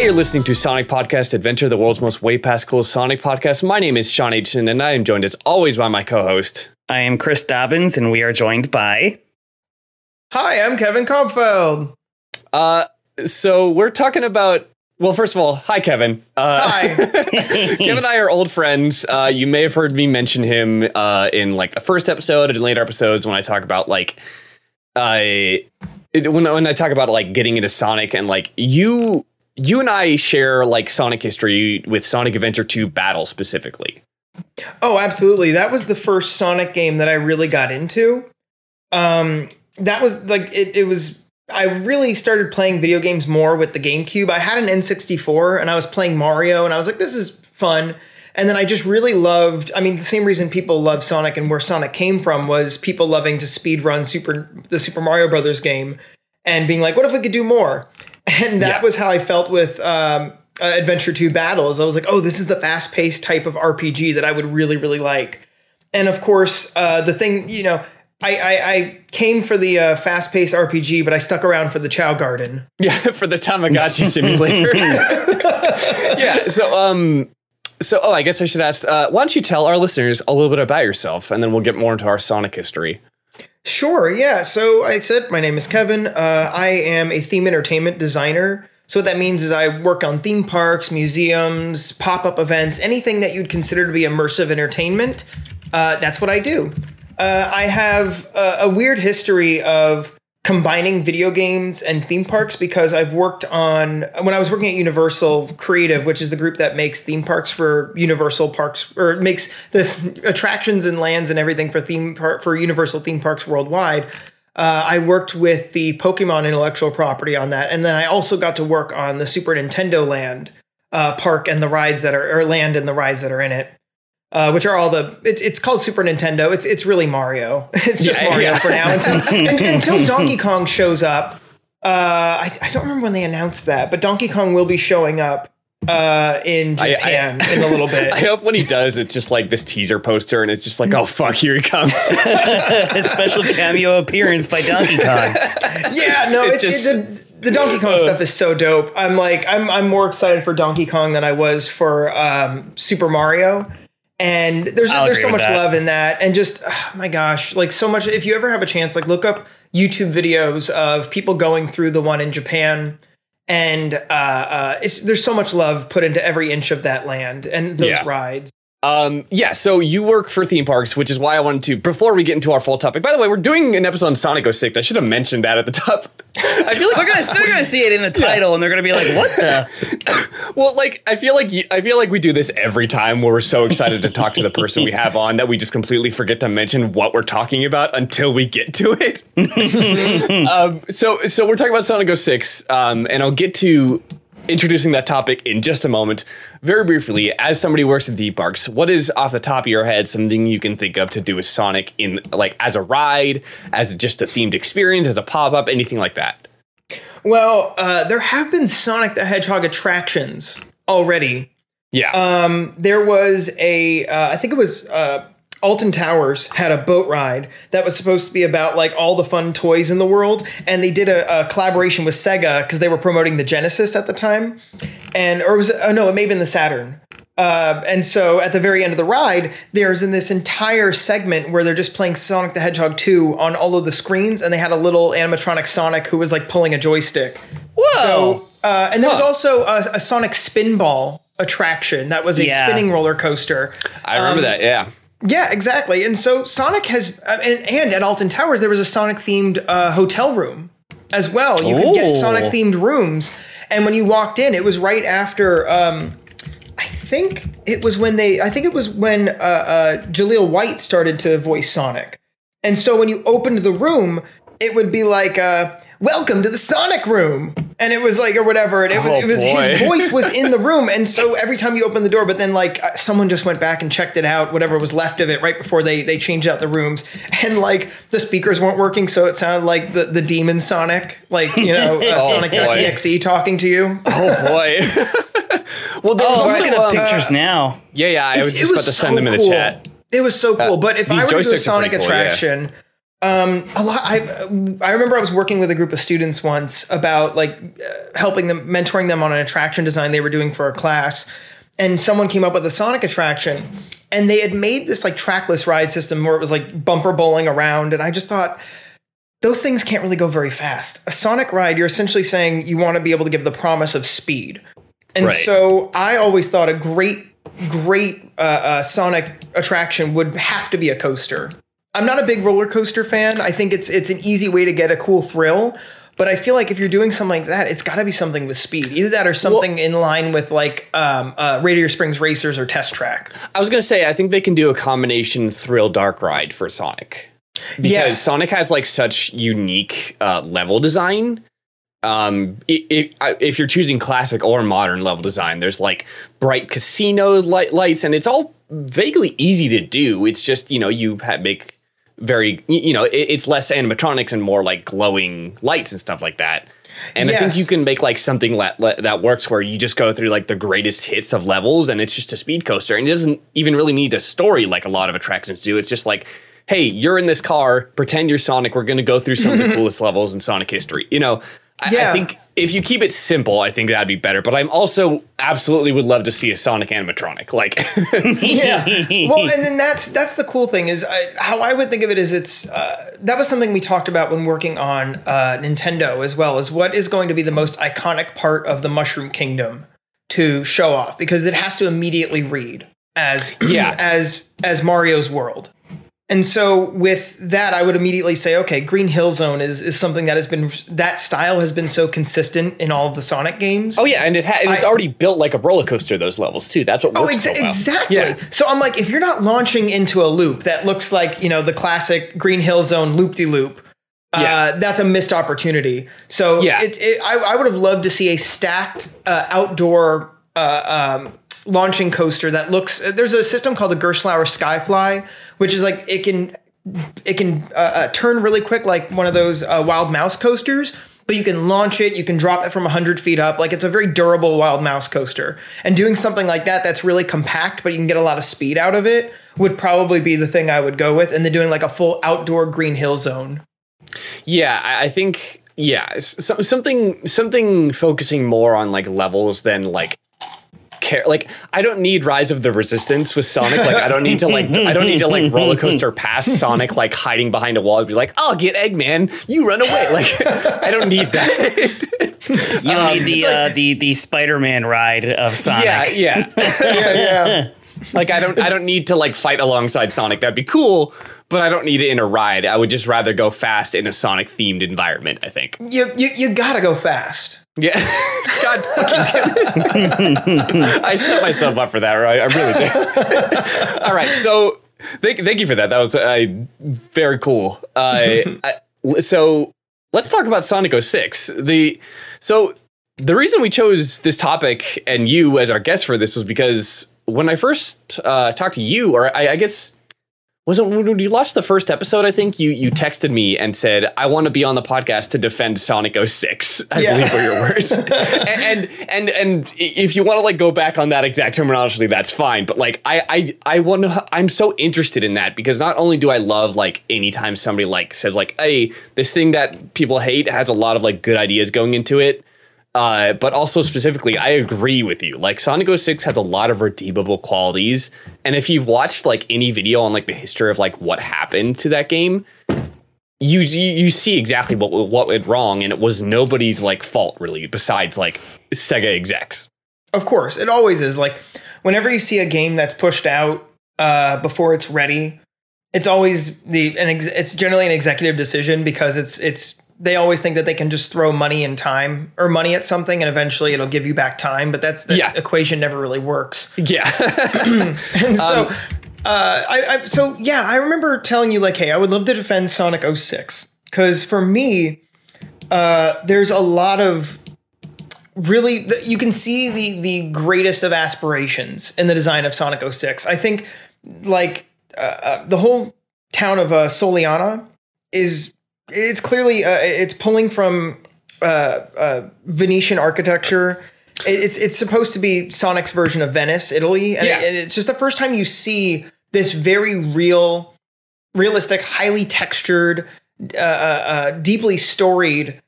Hey, you're listening to Sonic Podcast Adventure, the world's most way past cool Sonic podcast. My name is Sean Aitchison, and I am joined as always by my co-host. I am Chris Dobbins, and we are joined by. Hi, I'm Kevin Kompfeld. Uh, so we're talking about. Well, first of all, hi Kevin. Uh, Hi. Kevin and I are old friends. Uh, you may have heard me mention him uh, in like the first episode and later episodes when I talk about like, I it, when when I talk about like getting into Sonic and like you you and I share like Sonic history with Sonic Adventure 2 Battle specifically. oh, absolutely. That was the first Sonic game that I really got into. Um, that was like it. It was. I really started playing video games more with the GameCube. I had an N64 and I was playing Mario, and I was like, "This is fun." And then I just really loved. I mean, the same reason people love Sonic and where Sonic came from was people loving to speed run Super the Super Mario Brothers game and being like, "What if we could do more?" And that Yeah. was how I felt with um, uh, Adventure 2 Battles. I was like, "Oh, this is the fast paced type of RPG that I would really, really like." And of course, uh, the thing you know. I, I, I came for the uh, fast paced RPG, but I stuck around for the Chao Garden. Yeah, for the Tamagotchi simulator. yeah. So, um, so oh, I guess I should ask. Uh, why don't you tell our listeners a little bit about yourself, and then we'll get more into our Sonic history. Sure, yeah. So I said my name is Kevin. Uh, I am a theme entertainment designer. So what that means is I work on theme parks, museums, pop up events, anything that you'd consider to be immersive entertainment. Uh, that's what I do. Uh, I have a, a weird history of combining video games and theme parks because I've worked on when I was working at Universal Creative, which is the group that makes theme parks for Universal Parks or makes the attractions and lands and everything for theme park for Universal theme parks worldwide. Uh, I worked with the Pokemon intellectual property on that, and then I also got to work on the Super Nintendo Land uh, park and the rides that are or land and the rides that are in it. Uh, which are all the it's it's called Super Nintendo. It's it's really Mario. It's just Yeah, Mario yeah. for now until un- until Donkey Kong shows up. Uh, I, I don't remember when they announced that, but Donkey Kong will be showing up uh, in I- I- Japan in a little bit. I hope when he does, it's just like this teaser poster, and it's just like, oh fuck, here he comes. A special cameo appearance by Donkey Kong. yeah, no, It's it's, just- Uh. it, the, the Donkey Kong stuff is so dope. I'm like, I'm I'm more excited for Donkey Kong than I was for um, Super Mario. And there's I'll there's so much that. love in that, and just oh my gosh, like so much. If you ever have a chance, like look up YouTube videos of people going through the one in Japan, and uh, uh, it's there's so much love put into every inch of that land and those Yeah. rides. Um, yeah, so you work for theme parks, which is why I wanted to, before we get into our full topic, by the way, we're doing an episode on Sonic 06. I should have mentioned that at the top. I feel like We're gonna still gonna see it in the title, and they're gonna be like, "What the?" Well, like I feel like I feel like we do this every time where we're so excited to talk to the person we have on that we just completely forget to mention what we're talking about until we get to it. um, so, so we're talking about Sonic Go 06, um, and I'll get to introducing that topic in just a moment. Very briefly, as somebody works at theme parks, what is off the top of your head something you can think of to do with Sonic in like as a ride, as just a themed experience, as a pop up, anything like that? Well, uh, there have been Sonic the Hedgehog attractions already. Yeah. Um, there was a, uh, I think it was uh, Alton Towers had a boat ride that was supposed to be about like all the fun toys in the world, and they did a, a collaboration with Sega because they were promoting the Genesis at the time, and or was it? Oh no, it may have been the Saturn. Uh, and so at the very end of the ride, there's in this entire segment where they're just playing Sonic the Hedgehog 2 on all of the screens, and they had a little animatronic Sonic who was like pulling a joystick. Whoa! So, uh, and there was also a, a Sonic Spinball attraction that was a Yeah. spinning roller coaster. I remember um, that. Yeah. Yeah, exactly. And so Sonic has, uh, and, and at Alton Towers, there was a Sonic themed uh, hotel room as well. You could get Oh. Sonic themed rooms. And when you walked in, it was right after, um, I think it was when they, I think it was when uh, uh, Jaleel White started to voice Sonic. And so when you opened the room, it would be like, uh, "Welcome to the Sonic room," and it was like or whatever, and it was Oh, it was his voice was in the room, and so every time you open the door, but then like uh, someone just went back and checked it out, whatever was left of it, right before they they changed out the rooms, and like the speakers weren't working, so it sounded like the the demon Sonic, like you know uh, Oh, Sonic.exe talking to you. Oh boy. well, there was Oh, I'm also looking at um, pictures now. yeah, yeah. I was It's- just about to send them in the chat. It was so cool. but if I were to do a Sonic pretty cool, yeah. Um, a lot. I I remember I was working with a group of students once about like uh, helping them, mentoring them on an attraction design they were doing for a class, and someone came up with a Sonic attraction, and they had made this like trackless ride system where it was like bumper bowling around, and I just thought those things can't really go very fast. A Sonic ride, you're essentially saying you want to be able to give the promise of speed, and Right. so I always thought a great great uh, uh, Sonic attraction would have to be a coaster. I'm not a big roller coaster fan. I think it's it's an easy way to get a cool thrill. But I feel like if you're doing something like that, it's got to be something with speed. Either that or something in line with like um, uh, Radiator Springs Racers or Test Track. I was gonna say I think they can do a combination thrill dark ride for Sonic because Yes. Sonic has like such unique uh, level design. Um, i i I- if you're choosing classic or modern level design, there's like bright casino light lights, and it's all vaguely easy to do. It's just you know you ha- make very you know it's less animatronics and more like glowing lights and stuff like that. And I think you can make like something that works where you just go through like the greatest hits of levels, and it's just a speed coaster, and it doesn't even really need a story like a lot of attractions do. It's just like, hey, you're in this car, pretend you're Sonic. We're going to go through some of the coolest levels in Sonic history. You know, I, I think if you keep it simple, I think that'd be better. But I'm also absolutely would love to see a Sonic animatronic. Like, yeah. Well, and then that's that's the cool thing is I, how I would think of it is it's uh, that was something we talked about when working on uh, Nintendo as well as what is going to be the most iconic part of the Mushroom Kingdom to show off because it has to immediately read as Yeah. as as Mario's world. And so with that, I would immediately say, okay, Green Hill Zone is, is something that has been that style has been so consistent in all of the Sonic games. oh yeah, and it ha- and it's I- already built like a roller coaster. Those levels too. That's what Oh, exa- so well. exactly. Yeah. So I'm like, if you're not launching into a loop that looks like you know the classic Green Hill Zone loop de loop, Yeah. uh, that's a missed opportunity. So Yeah. it, it, I, I would have loved to see a stacked uh, outdoor uh, um, launching coaster that looks. There's a system called the Gerstlauer Skyfly, which is like it can it can uh, uh, turn really quick, like one of those uh, Wild Mouse coasters. But you can launch it, you can drop it from 100 feet up. Like it's a very durable Wild Mouse coaster. And doing something like that that's really compact, but you can get a lot of speed out of it, would probably be the thing I would go with. And then doing like a full outdoor Green Hill Zone. Yeah, I I think yeah, so, something something focusing more on like levels than like care. Like I don't need Rise of the Resistance with Sonic. Like I don't need to like I don't need to like roller coaster past Sonic like hiding behind a wall and be like, I'll get Eggman, you run away. Like I don't need that. You don't need the uh, the the Spider-Man ride of Sonic. yeah, yeah. Yeah, yeah. Like I don't I don't need to like fight alongside Sonic. That'd be cool. But I don't need it in a ride. I would just rather go fast in a Sonic themed environment, I think. you, you, you gotta go fast. Yeah. God fucking. I set myself up for that, right? I really did. All right. So thank, thank you for that. That was uh, very cool. Uh, I, so let's talk about Sonic 06. The so the reason we chose this topic and you as our guest for this was because when I first uh, talked to you, or I, I guess wasn't when you watched the first episode, I think you you texted me and said, I want to be on the podcast to defend Sonic 06. I Yeah. believe were your words. and, and and and if you want to like go back on that exact terminology, that's fine. But like I I I want to I'm so interested in that because not only do I love like anytime somebody like says like, hey, this thing that people hate has a lot of like good ideas going into it. Uh, but also specifically, I agree with you. Like Sonic 06 has a lot of redeemable qualities, and if you've watched like any video on like the history of like what happened to that game, you you, see exactly what what went wrong, and it was nobody's like fault really, besides like Sega execs. Of course, it always is. Like whenever you see a game that's pushed out uh, before it's ready, it's always the an ex- it's generally an executive decision because it's it's they always think that they can just throw money and time or money at something and eventually it'll give you back time. But that's the Yeah. equation never really works. Yeah, And so, uh, I, I so yeah, I remember telling you like, hey, I would love to defend Sonic 06 because for me, uh, there's a lot of really you can see the the greatest of aspirations in the design of Sonic 06. I think like uh, uh, the whole town of uh, Soleanna is it's clearly uh, it's pulling from uh, uh, Venetian architecture. It's it's supposed to be Sonic's version of Venice, Italy, and, Yeah. it- and it's just the first time you see this very real realistic, highly textured, uh, uh, uh, deeply storied.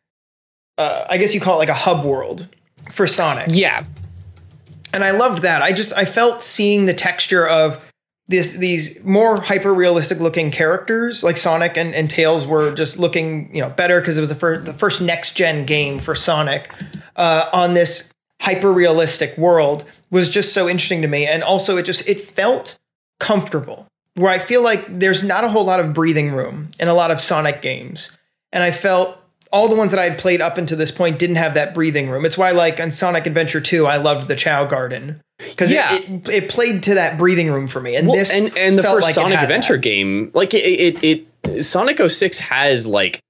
Uh, I guess you call it like a hub world for Sonic. Yeah, and I loved that. I just I felt seeing the texture of this these more hyper realistic looking characters like Sonic and, and Tails were just looking you know better because it was the first the first next gen game for Sonic uh, on this hyper realistic world was just so interesting to me. And also it just it felt comfortable where I feel like there's not a whole lot of breathing room in a lot of Sonic games. And I felt all the ones that I had played up until this point didn't have that breathing room. It's why, like on Sonic Adventure 2, I loved the Chao Garden because Yeah. it, it, it played to that breathing room for me. And Well, this and and the felt first like Sonic Adventure that. game, like it, it, it, Sonic 06 has like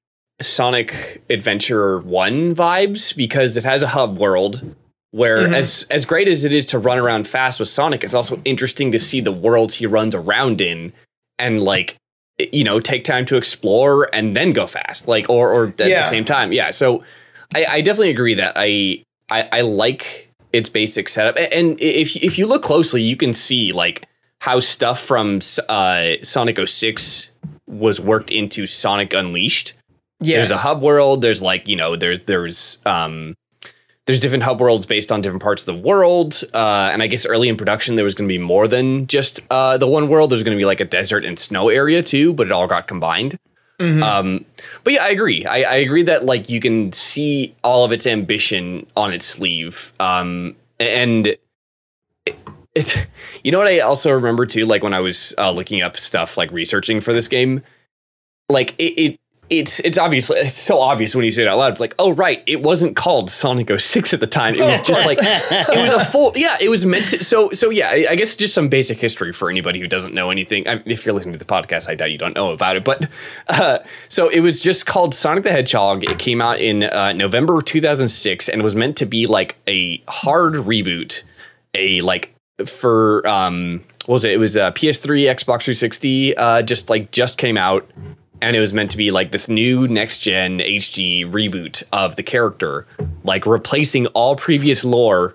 Sonic Adventure One vibes because it has a hub world where, Mm-hmm. as as great as it is to run around fast with Sonic, it's also interesting to see the worlds he runs around in and like you know take time to explore and then go fast, like or or at Yeah. the same time. Yeah, so I, I definitely agree that I I, I like its basic setup, and if if you look closely, you can see like how stuff from uh, Sonic 06 was worked into Sonic Unleashed. Yes. There's a hub world. There's like you know there's there's um there's different hub worlds based on different parts of the world. Uh, and I guess early in production there was going to be more than just uh, the one world. There's going to be like a desert and snow area too, but it all got combined. Um, but yeah, I agree. I, I agree that like you can see all of its ambition on its sleeve. Um, and it, it's you know what I also remember too, like when I was uh, looking up stuff like researching for this game, like it, it it's it's obviously it's so obvious when you say it out loud. It's like, oh right, it wasn't called Sonic 06 at the time. It was just like it was a full yeah, it was meant to so so yeah, I, I guess just some basic history for anybody who doesn't know anything. I, if you're listening to the podcast, I doubt you don't know about it, but uh, so it was just called Sonic the Hedgehog. It came out in uh, November 2006 and was meant to be like a hard reboot, a like for um what was it? It was a PS3, Xbox 360, uh, just like just came out, and it was meant to be like this new next gen HD reboot of the character, like replacing all previous lore.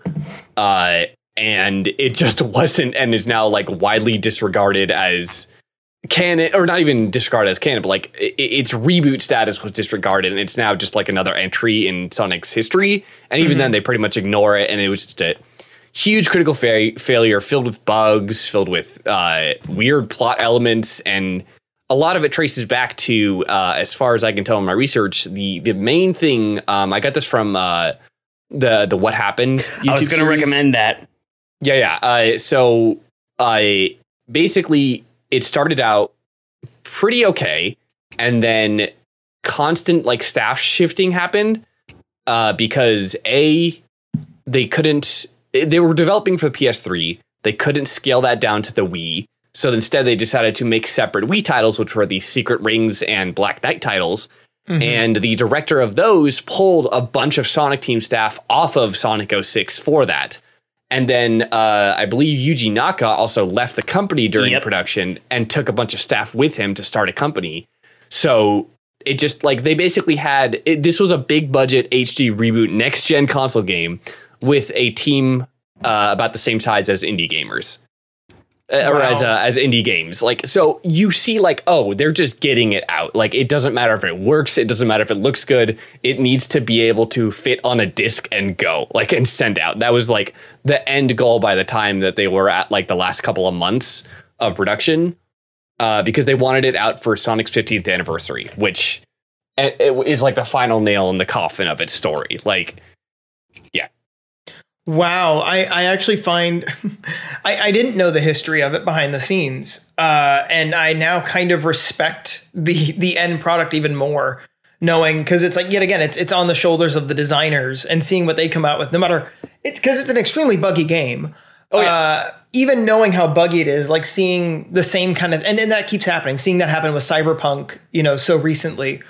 Uh, and it just wasn't, and is now like widely disregarded as canon, or not even disregarded as canon, but like i- i- its reboot status was disregarded, and it's now just like another entry in Sonic's history. And even then, they pretty much ignore it, and it was just a huge critical fa- failure filled with bugs filled with uh, weird plot elements and a lot of it traces back to uh, as far as i can tell in my research the the main thing um, i got this from uh, the the what happened YouTube I was going to recommend that. Yeah, yeah. Uh, so I basically it started out pretty okay, and then constant like staff shifting happened uh, because a they couldn't they were developing for the PS3. They couldn't scale that down to the Wii. So instead, they decided to make separate Wii titles, which were the Secret Rings and Black Knight titles. And the director of those pulled a bunch of Sonic Team staff off of Sonic 06 for that. And then uh, I believe Yuji Naka also left the company during Yep. production and took a bunch of staff with him to start a company. So it just like they basically had it, this was a big budget HD reboot next gen console game with a team uh, about the same size as indie gamers. Uh, or as uh, as indie games. Like so you see like oh they're just getting it out. Like it doesn't matter if it works it doesn't matter if it looks good. It needs to be able to fit on a disc and go like and send out. That was like the end goal by the time that they were at like the last couple of months of production uh, because they wanted it out for Sonic's 15th anniversary, which it, it is like the final nail in the coffin of its story. Like, Wow, I, I actually find I, I didn't know the history of it behind the scenes, uh, and I now kind of respect the the end product even more, knowing because it's like yet again it's it's on the shoulders of the designers and seeing what they come out with, no matter it because it's an extremely buggy game. Oh, yeah. uh, even knowing how buggy it is, like seeing the same kind of and, and that keeps happening, seeing that happen with Cyberpunk, you know, so recently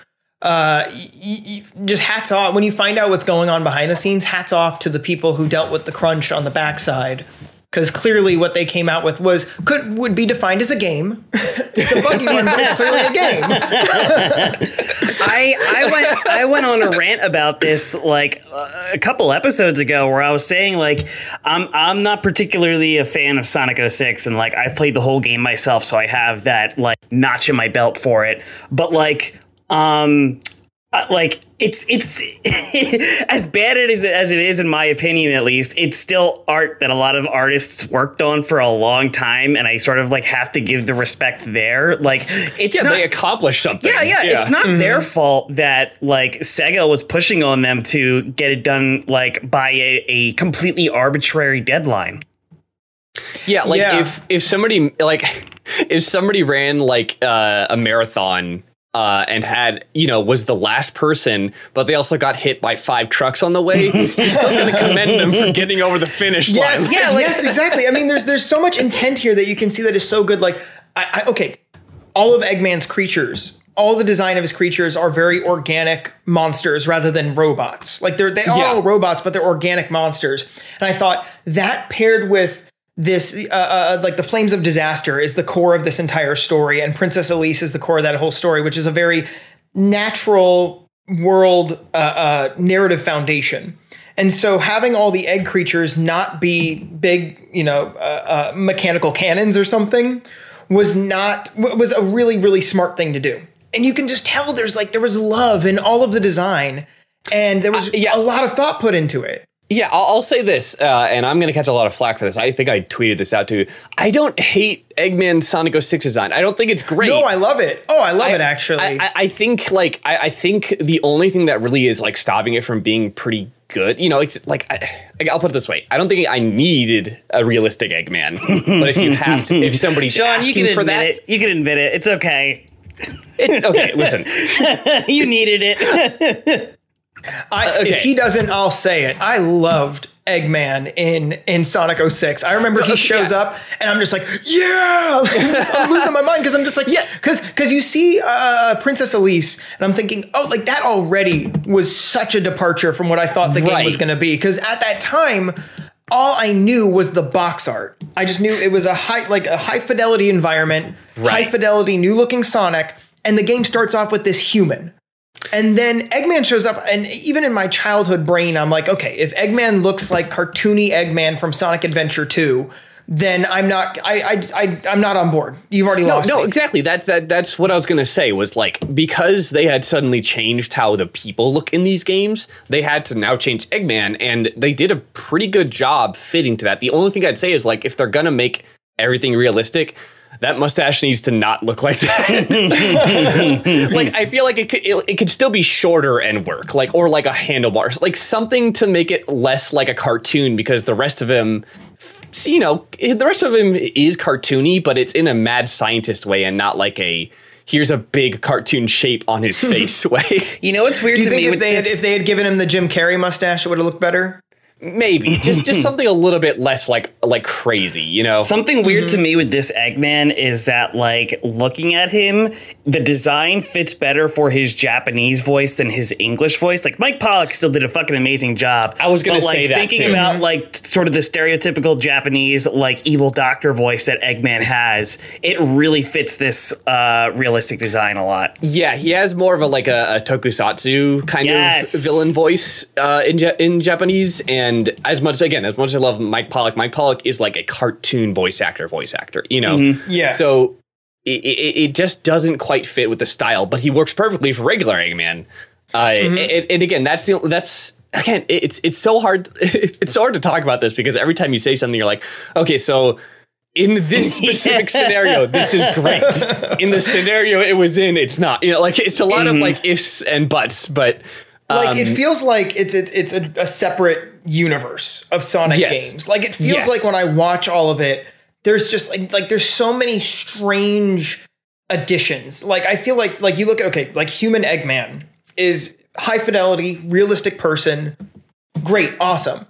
uh, y- y- just hats off when you find out what's going on behind the scenes. Hats off to the people who dealt with the crunch on the backside, because clearly what they came out with was could would be defined as a game. it's a buggy one, but it's clearly a game. I I went I went on a rant about this like uh, a couple episodes ago where I was saying like I'm I'm not particularly a fan of Sonic 06 and like I've played the whole game myself so I have that like notch in my belt for it. But like um uh, like it's it's as bad as it is as it is in my opinion at least it's still art that a lot of artists worked on for a long time and i sort of like have to give the respect there like it's Yeah, not, they accomplished something. yeah, yeah, yeah. It's not their fault that like Sega was pushing on them to get it done like by a, a completely arbitrary deadline. Yeah, like Yeah. if if somebody like if somebody ran like uh, a marathon uh, and had you know was the last person, but they also got hit by five trucks on the way, you're still going to commend them for getting over the finish Yes, line. Yeah, like- yes, exactly. I mean, there's there's so much intent here that you can see that is so good. Like, I, I okay, all of Eggman's creatures, all the design of his creatures are very organic monsters rather than robots. Like they're they are Yeah. all robots, but they're organic monsters. And I thought that paired with this uh, uh, like the flames of disaster is the core of this entire story and princess elise is the core of that whole story which is a very natural world uh, uh, narrative foundation. And so having all the egg creatures not be big you know uh, uh, mechanical cannons or something was not was a really really smart thing to do. And you can just tell there's like there was love in all of the design and there was yeah. a lot of thought put into it Yeah, I'll, I'll say this, uh, and I'm going to catch a lot of flack for this. I think I tweeted this out too. I don't hate Eggman Sonic 06 design. I don't think it's great. no i love it oh i love I- it actually I, I- I think like I, I think the only thing that really is like stopping it from being pretty good, you know, it's like I, I'll put it this way: I don't think I needed a realistic Eggman, but if you have to, if somebody's Sean, asking you can for admit that, it. You can admit it. It's okay. it- okay, listen, you needed it. I, okay. If he doesn't, I'll say it. I loved Eggman in in Sonic 06. I remember he shows yeah. up, and I'm just like, yeah, I'm losing my mind because I'm just like, yeah, because because you see uh, Princess Elise, and I'm thinking, oh, like that already was such a departure from what I thought the game was going to be. Because at that time. All I knew was the box art. I just knew it was a high, like a high fidelity environment, high fidelity, new looking Sonic, and the game starts off with this human. And then Eggman shows up, and even in my childhood brain, I'm like, okay, if Eggman looks like cartoony Eggman from Sonic Adventure 2, then I'm not, I, I, I I'm not on board. You've already no, lost no, me. exactly. That that that's what I was gonna say was like because they had suddenly changed how the people look in these games, they had to now change Eggman, and they did a pretty good job fitting to that. The only thing I'd say is like if they're gonna make everything realistic. That mustache needs to not look like that. like I feel like it could it, it could still be shorter and work, like or like a handlebar, like something to make it less like a cartoon because the rest of him you know, the rest of him is cartoony, but it's in a mad scientist way and not like a here's a big cartoon shape on his face way. You know what's weird Do you to think me if they, had, if they had given him the Jim Carrey mustache, it would have looked better? Maybe just just something a little bit less like like crazy, you know. Something weird Mm-hmm. to me with this Eggman is that, like, looking at him, the design fits better for his Japanese voice than his English voice. Like, Mike Pollock still did a fucking amazing job. I was gonna but, like, say that, thinking too. about like sort of the stereotypical Japanese like evil doctor voice that Eggman has, it really fits this uh, realistic design a lot. yeah, he has more of a like a, a tokusatsu kind Yes. of villain voice uh, in ja- in Japanese. And as much again, as much as I love Mike Pollock, Mike Pollock is like a cartoon voice actor, voice actor, you know. Yes. So it, it, it just doesn't quite fit with the style, but he works perfectly for regular Eggman. Uh, and, and again, that's the that's again, it's it's so hard. It's so hard to talk about this because every time you say something, you're like, okay, so in this specific scenario, this is great. In the scenario it was in, it's not. You know, like it's a lot of like ifs and buts, but like um, it feels like it's it's, it's a, a separate universe of Sonic Yes. games. Like it feels Yes. like when I watch all of it, there's just like like there's so many strange additions. Like I feel like like you look at okay, like Human Eggman is high fidelity, realistic person, great, awesome.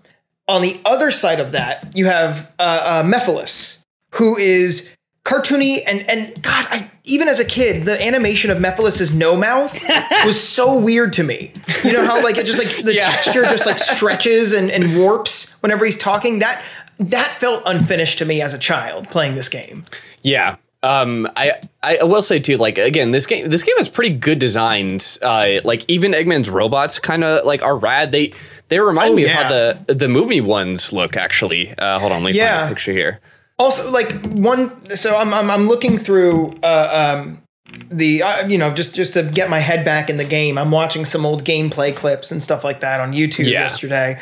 On the other side of that, you have uh, uh, Mephiles, who is cartoony and and God, I even as a kid, the animation of Mephiles' no mouth was so weird to me. You know how like it just like the Yeah. texture just like stretches and, and warps whenever he's talking. That that felt unfinished to me as a child playing this game. Yeah. Um, I I will say too, like again, this game this game has pretty good designs. Uh, like even Eggman's robots kind of like are rad. They they remind Oh, me yeah. of how the the movie ones look. Actually, uh, hold on, let me Yeah. find a picture here. Also, like one, so I'm I'm, I'm looking through uh, um, the uh, you know just just to get my head back in the game. I'm watching some old gameplay clips and stuff like that on YouTube Yeah. yesterday.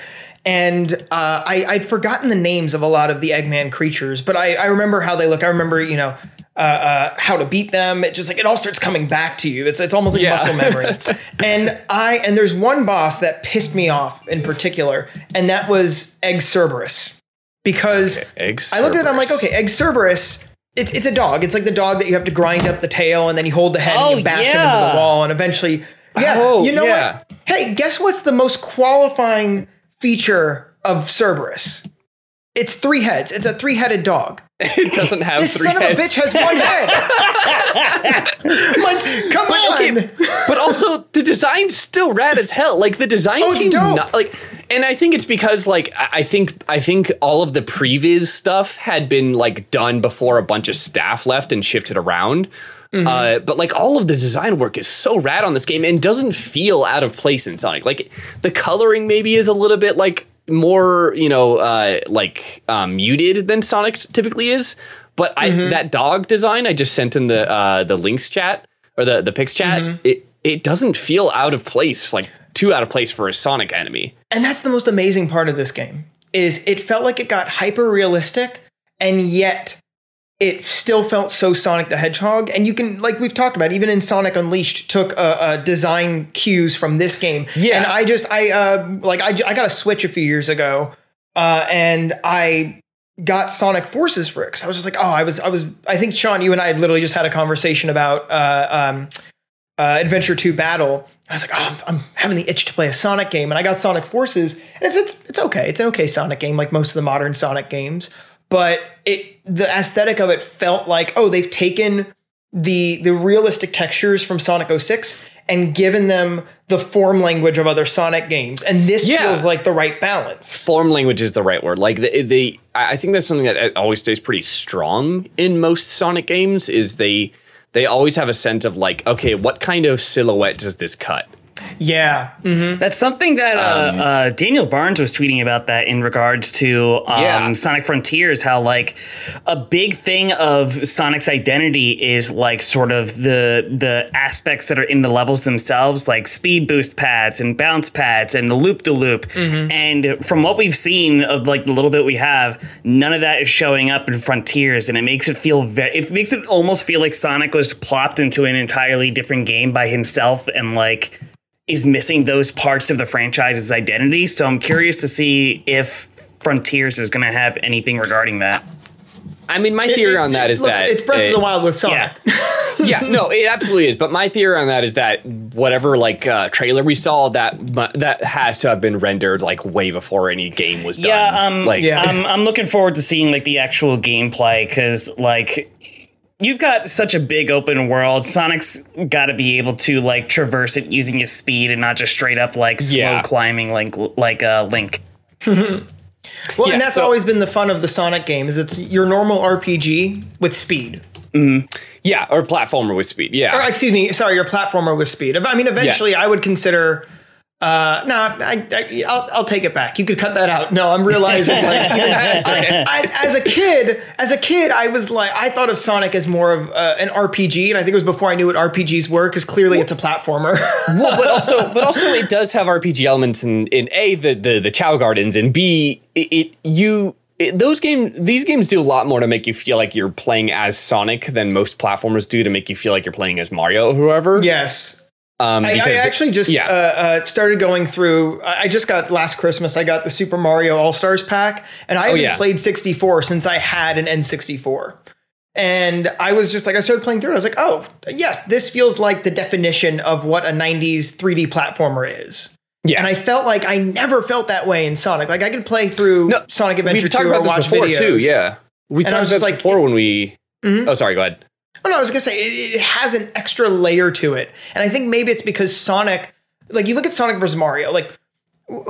And uh, I, I'd forgotten the names of a lot of the Eggman creatures, but I, I remember how they look. I remember, you know, uh, uh, how to beat them. It just like it all starts coming back to you. It's it's almost like Yeah. muscle memory. and I and there's one boss that pissed me off in particular, and that was Egg Cerberus, because Eggs. I looked at it. I'm like, okay, Egg Cerberus. It's it's a dog. It's like the dog that you have to grind up the tail and then you hold the head Oh, and you oh, bash him into the wall and eventually, yeah. Oh, you know yeah. what? Hey, guess what's the most qualifying feature of Cerberus? It's three heads. It's a three-headed dog. it doesn't have This three son heads. of a bitch has one head. Like, come But on. okay, but also the design's still rad as hell. Like the design Oh, it's seems not like, and I think it's because like I think I think all of the previous stuff had been like done before a bunch of staff left and shifted around. Mm-hmm. Uh, but like all of the design work is so rad on this game and doesn't feel out of place in Sonic. Like the coloring maybe is a little bit like more you know uh, like um, muted than Sonic typically is. But I Mm-hmm. that dog design I just sent in the uh, the links chat or the the pics chat Mm-hmm. it it doesn't feel out of place like too out of place for a Sonic enemy. And that's the most amazing part of this game is it felt like it got hyper realistic and yet it still felt so Sonic the Hedgehog. And you can, like we've talked about, even in Sonic Unleashed, took uh, uh, design cues from this game. Yeah. And I just, I uh, like, I, I got a Switch a few years ago, uh, and I got Sonic Forces for it because I was just like, oh, I was, I was, I think Sean, you and I had literally just had a conversation about uh, um, uh, Adventure Two Battle. I was like, oh, I'm, I'm having the itch to play a Sonic game, and I got Sonic Forces, and it's it's it's okay. It's an okay Sonic game, like most of the modern Sonic games. But it the aesthetic of it felt like, oh, they've taken the the realistic textures from Sonic 06 and given them the form language of other Sonic games, and this Yeah. feels like the right balance. Form language is the right word. Like the, the I I think that's something that uh, always stays pretty strong in most Sonic games is they they always have a sense of like, okay, what kind of silhouette does this cut? Yeah, That's something that uh, Um, uh, Daniel Barnes was tweeting about that in regards to um, Yeah. Sonic Frontiers. How like a big thing of Sonic's identity is like sort of the the aspects that are in the levels themselves, like speed boost pads and bounce pads and the loop de loop. And from what we've seen of like the little bit we have, none of that is showing up in Frontiers, and it makes it feel very. It makes it almost feel like Sonic was plopped into an entirely different game by himself, and like is missing those parts of the franchise's identity. So I'm curious to see if Frontiers is going to have anything regarding that. I mean, my theory It- on that is it is looks- that it's Breath uh, of the Wild with Sonic. yeah, no, it absolutely is. But my theory on that is that whatever like uh, trailer we saw that that has to have been rendered like way before any game was done. Yeah, um, like Yeah. I'm, I'm looking forward to seeing like the actual gameplay because like you've got such a big open world. Sonic's got to be able to like traverse it using his speed and not just straight up like slow Yeah. climbing like like uh, Link. Well, Yeah, and that's so- always been the fun of the Sonic games. It's your normal RPG with speed. yeah, or platformer with speed. Yeah, Or excuse me, sorry, your platformer with speed. I mean, eventually, I would consider. Uh, no, I, I, I'll, I'll take it back. You could cut that out. No, I'm realizing like even, I, I, as a kid, as a kid, I was like, I thought of Sonic as more of uh, an RPG, and I think it was before I knew what RPGs were, because clearly it's a platformer. well, but also, but also, it does have RPG elements in in a the the the Chao Gardens, and b it, it you. It, those game, these games do a lot more to make you feel like you're playing as Sonic than most platformers do to make you feel like you're playing as Mario or whoever. yes, um, I, I actually just yeah. uh, uh, started going through. I just got last Christmas. I got the Super Mario All Stars pack, and I haven't Oh, yeah. played 64 since I had an N64. And I was just like, I started playing through it. I was like, oh, yes, this feels like the definition of what a 90s 3D platformer is. Yeah. And I felt like I never felt that way in Sonic. Like I could play through No, Sonic Adventure We've 2 talked or about watch this before videos. too. Yeah, we And I talked was about like, before it- when we. Oh, sorry. Go ahead. Oh no, I was gonna say it, it has an extra layer to it, and I think maybe it's because Sonic, like you look at Sonic versus Mario, like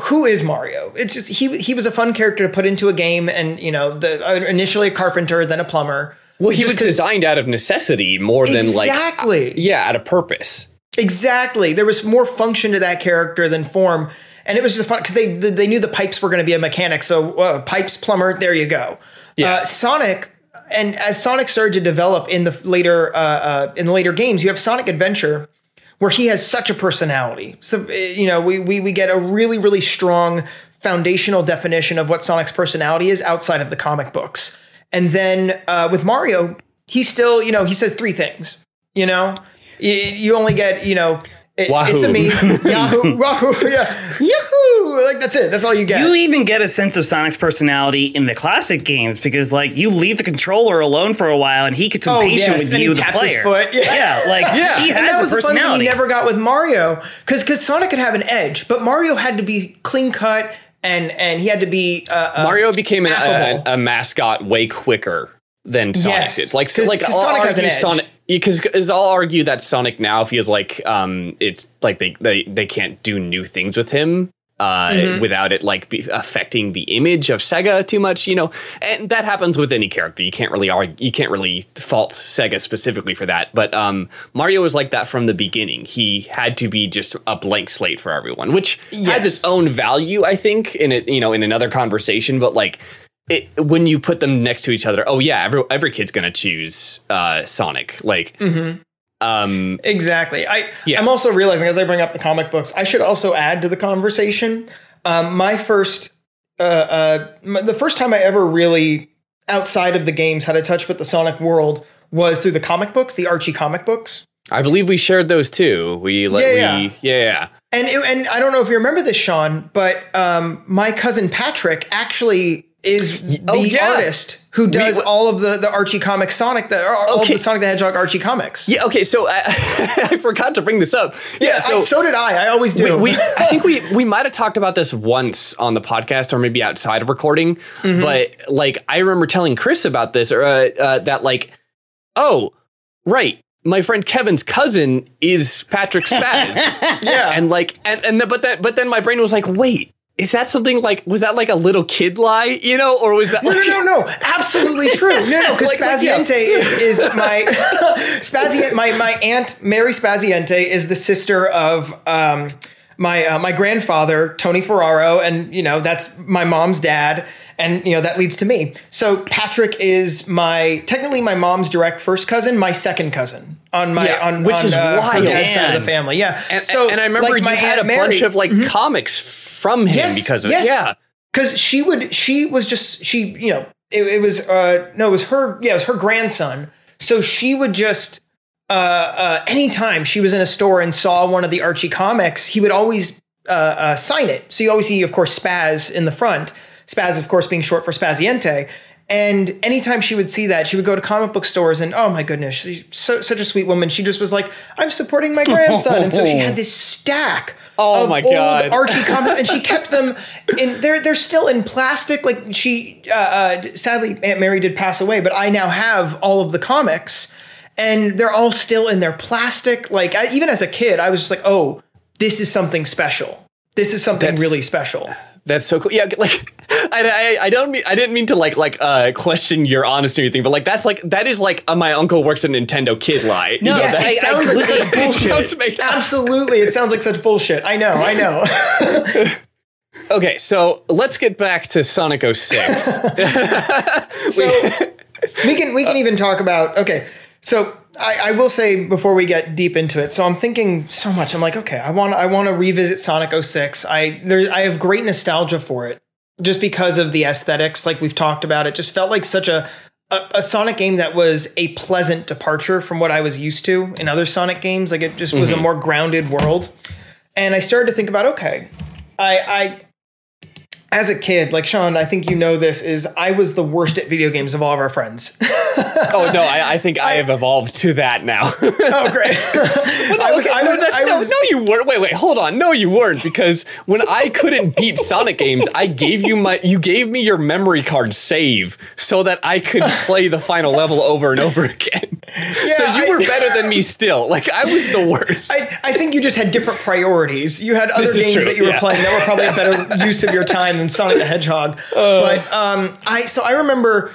who is Mario? It's just he he was a fun character to put into a game, and you know the uh, initially a carpenter, then a plumber. Well, he was designed out of necessity more than like exactly. yeah, out of purpose. Exactly. There was more function to that character than form, and it was just fun because they they knew the pipes were going to be a mechanic. So uh, pipes plumber, there you go. Yeah. Uh, Sonic, and as Sonic started to develop in the later uh, uh, in the later games, you have Sonic Adventure, where he has such a personality. So uh, you know we we we get a really really strong foundational definition of what Sonic's personality is outside of the comic books. And then uh, with Mario, he still you know he says three things. You know, you, you only get you know. It, it's a Wahoo. me, Yahoo, Wahoo, yeah, Yahoo! Like that's it. That's all you get. You even get a sense of Sonic's personality in the classic games because, like, you leave the controller alone for a while and he gets Oh, impatient yes, with and you, he the taps his player. foot. Yeah. Yeah, like Yeah. he and has that was a the fun thing personality. you never got with Mario, because because Sonic could have an edge, but Mario had to be clean cut and and he had to be uh, uh, Mario became an, a, a mascot way quicker than Sonic Yes. did. Like, 'Cause- like 'cause Sonic has an edge. Sonic because I'll argue that Sonic now feels like um it's like they they, they can't do new things with him. Uh, Mm-hmm. without it like affecting the image of Sega too much, you know, and that happens with any character. You can't really argue, you can't really fault Sega specifically for that. But um, Mario was like that from the beginning. He had to be just a blank slate for everyone, which has its own value, I think, in it, you know, in another conversation. But like, it, when you put them next to each other, oh yeah, every every kid's gonna choose uh, Sonic. Like, um, Exactly. I Yeah. I'm also realizing as I bring up the comic books, I should also add to the conversation. Um, my first, uh, uh, m- the first time I ever really outside of the games had a touch with the Sonic world was through the comic books, the Archie comic books. I believe we shared those too. We let Yeah, we yeah. yeah yeah. And it, and I don't know if you remember this, Sean, but um, my cousin Patrick actually is the oh, yeah. artist who does all of the the Archie comic Sonic, the all of the Sonic the Hedgehog Archie comics. Yeah, okay, so I, I forgot to bring this up. Yeah, so, so so did I. I always do. we, we I think we we might have talked about this once on the podcast or maybe outside of recording, Mm-hmm. but like I remember telling Chris about this or uh, uh, that like oh right my friend Kevin's cousin is Patrick Spaz yeah. and like and and the, but that but then my brain was like wait is that something like was that like a little kid lie you know or was that No, like, no, no, no! Absolutely true. No, no, because Like- like, yeah. Spaziente is, is my Spaziente. My my aunt Mary Spaziente is the sister of um, my uh, my grandfather Tony Ferraro, and you know that's my mom's dad, and you know that leads to me. So Patrick is my technically my mom's direct first cousin, my second cousin on my Yeah, on which on, is uh, wild. dad's side of the family. Yeah, and, so and I remember like, you my had Aunt a bunch Mary- Mm-hmm. of like comics from him because of it. yeah. Because she would she was just she you know it, it was uh no it was her yeah it was her grandson. So she would just uh uh anytime she was in a store and saw one of the archie comics he would always uh, uh sign it. So you always see of course spaz in the front. Spaz of course being short for spaziente. And anytime she would see that, she would go to comic book stores and oh my goodness, she's so, such a sweet woman. She just was like, I'm supporting my grandson. and so she had this stack Oh my God. Archie comics, and she kept them in. They're they're still in plastic. Like she, uh, uh, sadly, Aunt Mary did pass away, but I now have all of the comics, and they're all still in their plastic. Like I, even as a kid, I was just like, oh, this is something special. This is something That's- really special. That's so cool. Yeah, like I, I, I don't mean I didn't mean to like like uh question your honesty or anything, but like that's like that is like my uncle works at Nintendo kid lie. No, Yes, it sounds like such bullshit. Sounds made up. Absolutely, it sounds like such bullshit. I know, I know. Okay, so let's get back to Sonic 06. so we can we can even talk about okay so I, I will say before we get deep into it so i'm thinking so much. I'm like okay i want i want to revisit sonic 06 i there i have great nostalgia for it just because of the aesthetics like we've talked about. It just felt like such a a, a sonic game that was a pleasant departure from what i was used to in other sonic games. Like it just was a mm-hmm. more grounded world. And i started to think about okay i i as a kid, like Sean, I think you know this, is I was the worst at video games of all of our friends. oh no, I, I think I, have evolved to that now. oh, great. I was, I no, was, that's- I no, was, no, you weren't. Wait, wait, hold on. No, you weren't because when I couldn't beat Sonic games, I gave you my, you gave me your memory card save so that I could play the final level over and over again. so you I- were better than me still. Like I was the worst. I, I think you just had different priorities. You had other games true, that you were yeah. playing that were probably a better use of your time than Sonic the Hedgehog. Uh. but um, I so I remember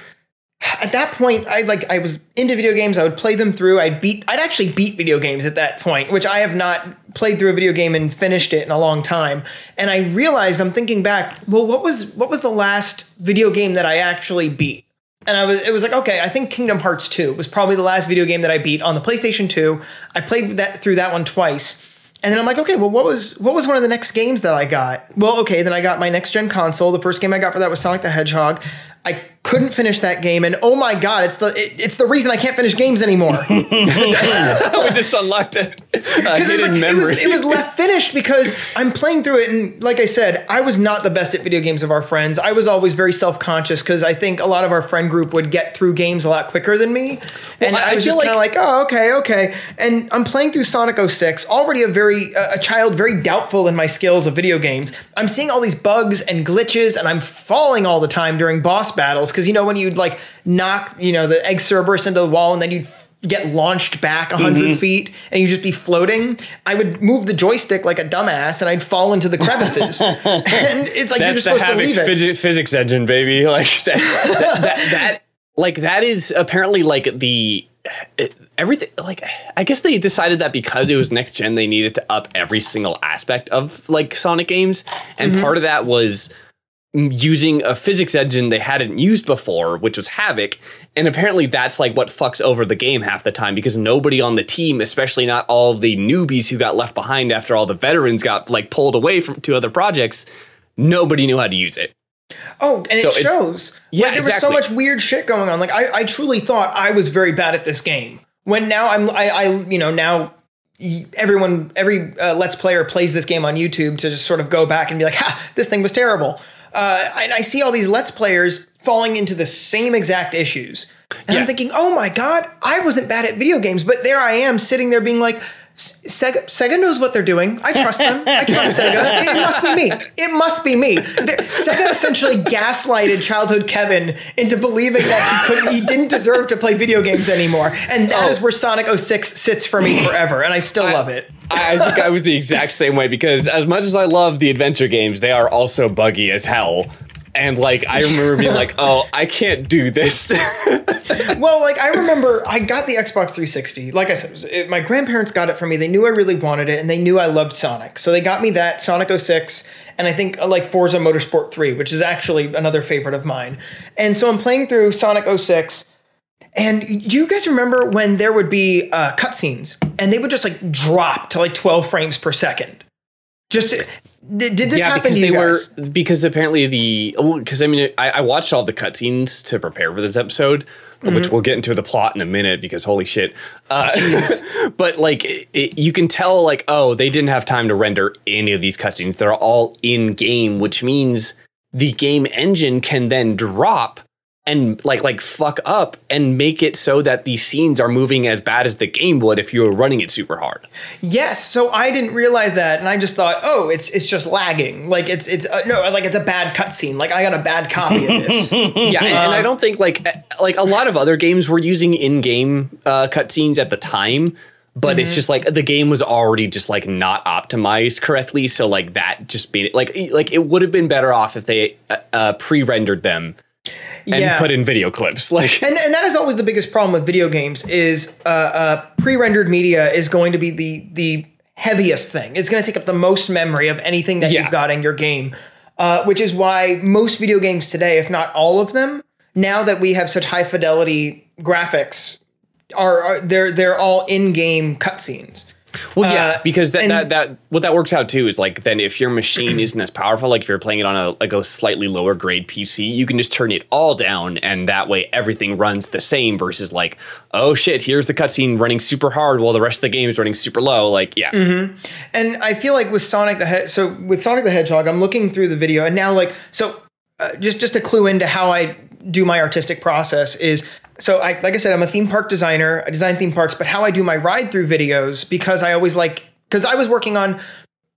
at that point I like I was into video games. I would play them through. I'd beat I'd actually beat video games at that point, which I have not played through a video game and finished it in a long time. And I realized I'm thinking back, well, what was what was the last video game that I actually beat? And I was it was like, okay, I think Kingdom Hearts 2 was probably the last video game that I beat on the PlayStation 2. I played that through that one twice. And then I'm like, okay, well, what was what was one of the next games that I got? Well, okay, then I got my next gen console. The first game I got for that was Sonic the Hedgehog. I couldn't finish that game, and oh my god, it's the it, it's the reason I can't finish games anymore. we just unlocked it. Because it, like, it, was it was left finished because I'm playing through it, and like I said, I was not the best at video games of our friends. I was always very self conscious because I think a lot of our friend group would get through games a lot quicker than me, and I, I, was just kind of like, oh okay, okay. And I'm playing through Sonic 06, already a very uh, a child, very doubtful in my skills of video games. I'm seeing all these bugs and glitches, and I'm falling all the time during boss battles because you know when you'd like knock you know the egg Cerberus into the wall and then you'd f- get launched back 100 mm-hmm. feet and you'd just be floating i would move the joystick like a dumbass and i'd fall into the crevices and it's like That's you're just supposed to leave it physics engine baby like that, that, that, that like that is apparently like the everything like i guess they decided that because it was next gen they needed to up every single aspect of like sonic games and mm-hmm. part of that was using a physics engine they hadn't used before, which was Havok. And apparently that's like what fucks over the game half the time because nobody on the team, especially not all the newbies who got left behind after all the veterans got like pulled away from to other projects, nobody knew how to use it. Oh, and so it shows. Yeah, like, there exactly. was so much weird shit going on. Like I, I truly thought I was very bad at this game. When now I'm, I, I you know, now everyone, every uh, Let's Player plays this game on YouTube to just sort of go back and be like, ha, this thing was terrible uh, and I see all these Let's Players falling into the same exact issues. And yeah. I'm thinking, oh my God, I wasn't bad at video games, but there I am sitting there being like, Sega, Sega knows what they're doing. I trust them. I trust Sega. It must be me. It must be me. Sega essentially gaslighted childhood Kevin into believing that he couldn't, he didn't deserve to play video games anymore. And that oh. is where Sonic 06 sits for me forever. And I still I, love it. I think I was the exact same way because as much as I love the adventure games, they are also buggy as hell. And like I remember being like, "Oh, I can't do this." well, like I remember I got the Xbox 360. Like I said, it, my grandparents got it for me. They knew I really wanted it and they knew I loved Sonic. So they got me that Sonic 06 and I think uh, like Forza Motorsport 3, which is actually another favorite of mine. And so I'm playing through Sonic 06 and do you guys remember when there would be uh, cutscenes and they would just like drop to like 12 frames per second? Just did, did this yeah, happen to you guys? Were, because apparently the because I mean I, I, watched all the cutscenes to prepare for this episode, mm-hmm. which we'll get into the plot in a minute because holy shit. Uh, but like it, you can tell like oh they didn't have time to render any of these cutscenes. They're all in game, which means the game engine can then drop and like like fuck up and make it so that these scenes are moving as bad as the game would if you were running it super hard. Yes, so I didn't realize that, and I just thought, oh, it's it's just lagging. Like it's it's uh, no, like it's a bad cutscene. Like I got a bad copy of this. yeah, and, and, I don't think like eh, like a lot of other games were using in-game uh, cutscenes at the time. But mm-hmm. it's just like the game was already just like not optimized correctly, so like that just made it like like it would have been better off if they uh, uh pre-rendered them and yeah. put in video clips. Like, and, and that is always the biggest problem with video games is uh, uh, pre-rendered media is going to be the the heaviest thing. It's going to take up the most memory of anything that yeah. you've got in your game, uh, which is why most video games today, if not all of them, now that we have such high fidelity graphics, are, are they're they're all in-game cutscenes. Well, yeah, uh, because that, that that what that works out too is like then if your machine isn't as powerful, like if you're playing it on a like a slightly lower grade PC, you can just turn it all down, and that way everything runs the same. Versus like, oh shit, here's the cutscene running super hard while the rest of the game is running super low. Like, yeah. Mm-hmm. And I feel like with Sonic the Hedgehog, so with Sonic the Hedgehog, I'm looking through the video, and now like so, uh, just just a clue into how I do my artistic process is so I like I said, I'm a theme park designer. I design theme parks, but how I do my ride through videos because I always like because I was working on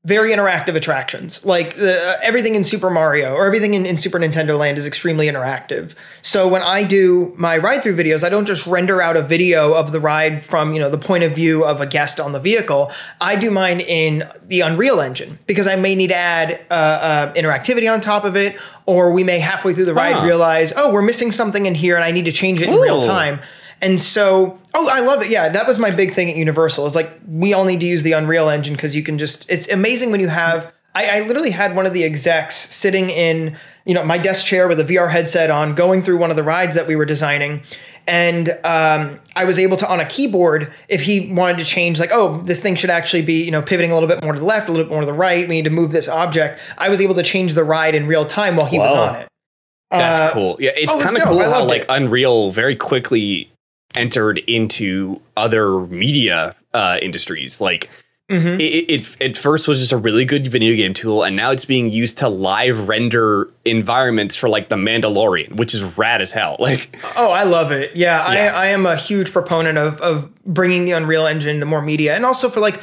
very interactive attractions. Like the, uh, everything in Super Mario or everything in, in Super Nintendo Land is extremely interactive. So when I do my ride through videos, I don't just render out a video of the ride from you know the point of view of a guest on the vehicle. I do mine in the Unreal Engine because I may need to add uh, uh, interactivity on top of it, or we may halfway through the ride Huh. realize, oh, we're missing something in here, and I need to change it in real time. And so, oh, I love it. Yeah, that was my big thing at Universal. Is like we all need to use the Unreal Engine because you can just. It's amazing when you have. I, I literally had one of the execs sitting in you know my desk chair with a VR headset on, going through one of the rides that we were designing, and um, I was able to on a keyboard if he wanted to change like oh this thing should actually be you know pivoting a little bit more to the left, a little bit more to the right. We need to move this object. I was able to change the ride in real time while he was on it. That's Uh, cool. Yeah, it's oh, kind of cool how like. Unreal very quickly entered into other media uh, industries. Like Mhm. it, it first was just a really good video game tool, and now it's being used to live render environments for like The Mandalorian, which is rad as hell. Like, Oh, I love it. Yeah, Yeah. I, I am a huge proponent of of bringing the Unreal Engine to more media, and also for like,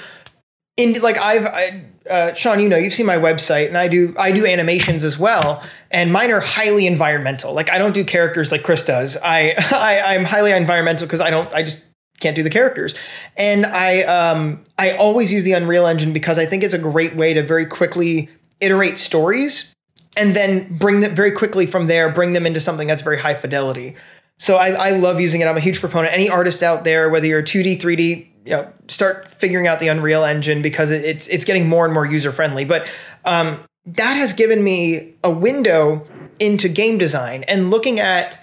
in like I've I, uh, Sean, you know, you've seen my website, and I do I do animations as well, and mine are highly environmental. Like I don't do characters like Chris does. I, I I'm highly environmental because I don't I just can't do the characters, and I um I always use the Unreal Engine because I think it's a great way to very quickly iterate stories and then bring them very quickly from there, bring them into something that's very high fidelity. So I, I love using it. I'm a huge proponent. Any artist out there, whether you're 2D, 3D, you know, start figuring out the Unreal Engine because it's it's getting more and more user friendly. But um, that has given me a window into game design and looking at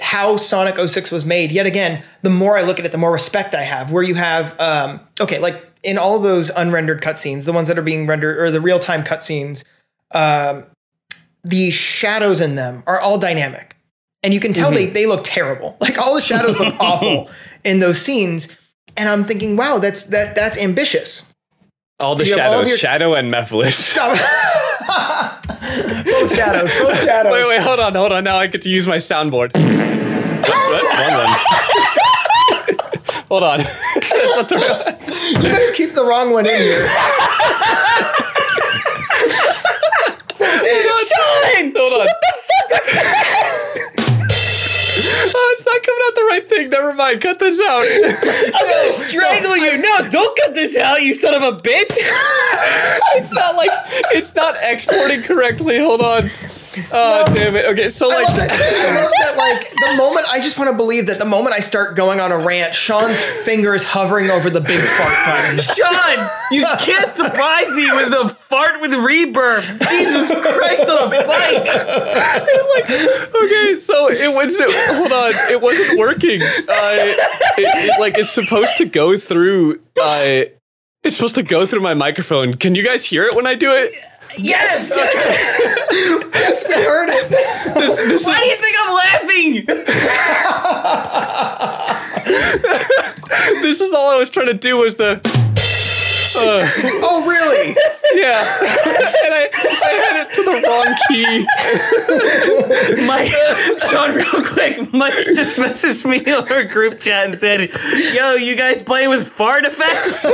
how Sonic 06 was made. Yet again, the more I look at it, the more respect I have. Where you have um, okay, like in all those unrendered cutscenes, the ones that are being rendered or the real time cutscenes, um, the shadows in them are all dynamic. And you can tell they, they look terrible. Like all the shadows look awful in those scenes. And I'm thinking, wow, that's that that's ambitious. all the You have all shadows, your- Shadow and Mephiles. Stop. both shadows, both shadows. wait, wait, hold on, hold on. Now I get to use my soundboard. What? What? Wrong one. hold on. That's not the real- You better keep the wrong one in here. Sean! Hold on. What the fuck? Oh, it's not coming out the right thing. Never mind. Cut this out. I'm gonna strangle you. No, don't cut this out, you son of a bitch. it's not like it's not exporting correctly. Hold on. Oh damn it. Okay, so I like love that. I love that. Like the moment, I just want to believe that the moment I start going on a rant, Sean's finger is hovering over the big fart button. Sean, you can't surprise me with a fart with reverb. Jesus Christ on a bike. okay, so it wasn't. Hold on, it wasn't working. Uh, it, it like it's supposed to go through. Uh, it's supposed to go through my microphone. Can you guys hear it when I do it? Yes. Yes, we heard it. This, this Why do you think I'm laughing? this is all I was trying to do was the. Uh, Oh, really? yeah, and I, I had it to the wrong key. Mike, Sean, real quick, Mike just messaged me on our group chat and said, "Yo, you guys play with fart effects?"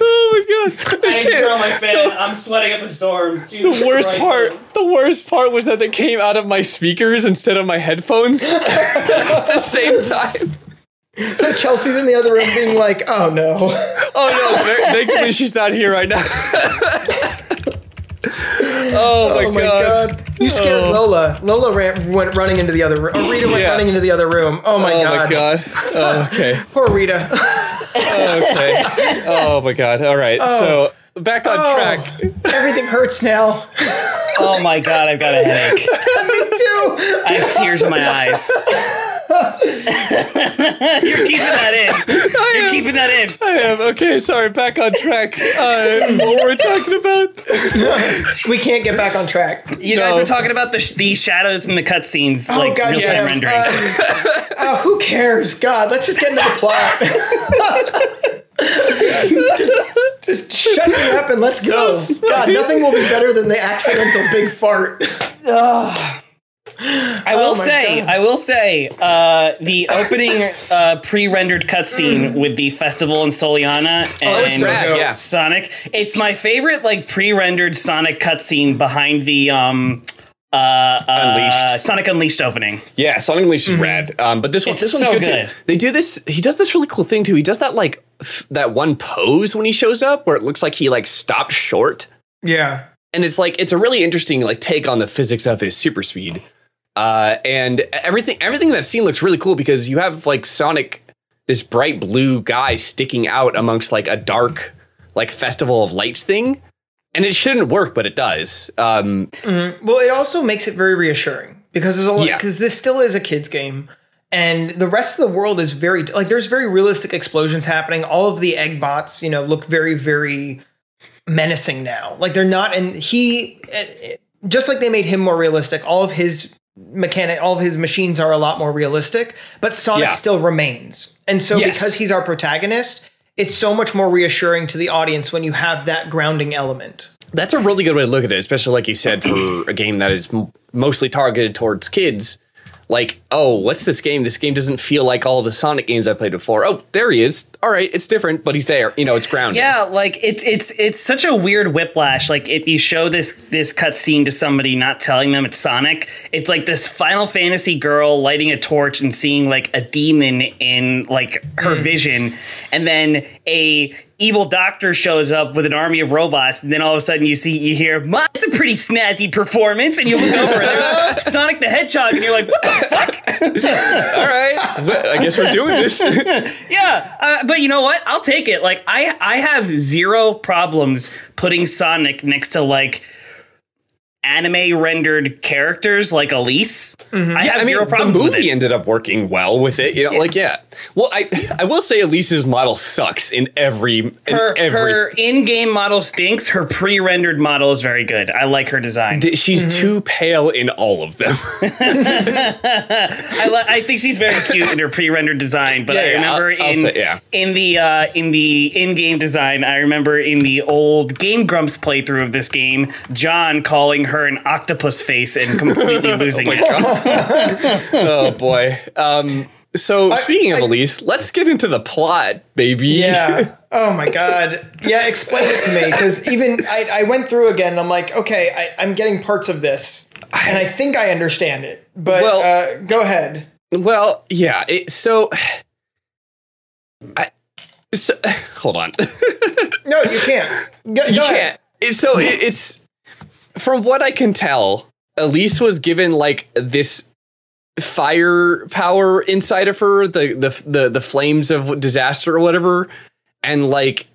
Oh my god! I need to turn on my fan. I'm sweating up a storm. The worst part, the worst part was that it came out of my speakers instead of my headphones at the same time. So Chelsea's in the other room being like, oh no. Oh no! thank- Thankfully, she's not here right now. oh my, Oh my god. god. You scared Oh. Lola. Lola ran, went running into the other room. Rita went Yeah. running into the other room. Oh my god. Oh god. my god. Oh, okay. Poor Rita. Okay. Oh my god. All right. Oh. So back on Oh, track. Everything hurts now. Oh my god, I've got a headache. Me too. I have tears in my eyes. You're keeping that in. You're keeping that in. I am okay. Sorry. Back on track. Uh, what were we talking about? We can't get back on track. You guys No. were talking about the, sh- the shadows in the cutscenes, like God, real time yes. rendering. Uh, uh, who cares? God, let's just get into the plot. just, just shut me up and let's go. God, nothing will be better than the accidental big fart. I will Oh say, God. I will say, uh, the opening uh, pre-rendered cutscene with the festival in Soleanna Mm. Oh, and rad, yeah. Sonic. It's my favorite, like pre-rendered Sonic cutscene behind the um, uh, uh, Unleashed. Sonic Unleashed opening. Yeah, Sonic Unleashed is rad. Um, but this one, It's this one's so good, good. too. They do this. He does this really cool thing too. He does that like f- that one pose when he shows up, where it looks like he like stopped short, Yeah. and it's like it's a really interesting like take on the physics of his super speed. Uh, and everything, everything in that scene looks really cool because you have like Sonic, this bright blue guy sticking out amongst like a dark, like festival of lights thing, and it shouldn't work, but it does. Um, Well, it also makes it very reassuring because there's a lot Yeah. because this still is a kids game, and the rest of the world is very like there's very realistic explosions happening. All of the egg bots, you know, look very very menacing now. Like they're not, and he eh, eh, just like they made him more realistic. All of his mechanic, all of his machines are a lot more realistic, but Sonic Yeah. still remains. And so Yes. because he's our protagonist. It's so much more reassuring to the audience when you have that grounding element. That's a really good way to look at it, especially like you said for a game that is mostly targeted towards kids. Like, oh, what's this game? This game doesn't feel like all the Sonic games I played before. Oh, there he is. All right, it's different, but he's there. You know, it's grounded. Yeah, like it's it's it's such a weird whiplash. Like if you show this this cutscene to somebody, not telling them it's Sonic, it's like this Final Fantasy girl lighting a torch and seeing like a demon in like her mm. vision, and then a evil doctor shows up with an army of robots, and then all of a sudden you see you hear, "Ma, it's a pretty snazzy performance," and you look over, and there's Sonic the Hedgehog, and you're like, "What the fuck?" All right. I guess we're doing this. Yeah, uh, but you know what? I'll take it. Like I, I have zero problems putting Sonic next to like anime rendered characters like Elise. I have I mean, zero the problems with movie it. ended up working well with it. You know, like yeah. Well, I I will say Elise's model sucks in every in Her, every. her in-game model stinks. Her pre-rendered model is very good. I like her design. th- She's Mm-hmm. too pale in all of them. I, li- I think she's very cute in her pre-rendered design. But Yeah, I yeah, remember I'll- I'll in say- yeah. in the uh, in the in-game design, I remember in the old Game Grumps playthrough of this game, John calling her an octopus face and completely losing it. oh boy. Um. So speaking of I- Elise, let's get into the plot, baby. Yeah. Oh my god. Yeah, explain it to me because even I, I went through again. and I'm like, okay, I, I'm getting parts of this, and I think I understand it. But Well- uh, go ahead. Well, yeah. It, so, I. So, hold on. No, you can't. Go, you ahead. can't. It- so it, it's from what I can tell, Elise was given like this fire power inside of her, the the the, the flames of disaster or whatever, and like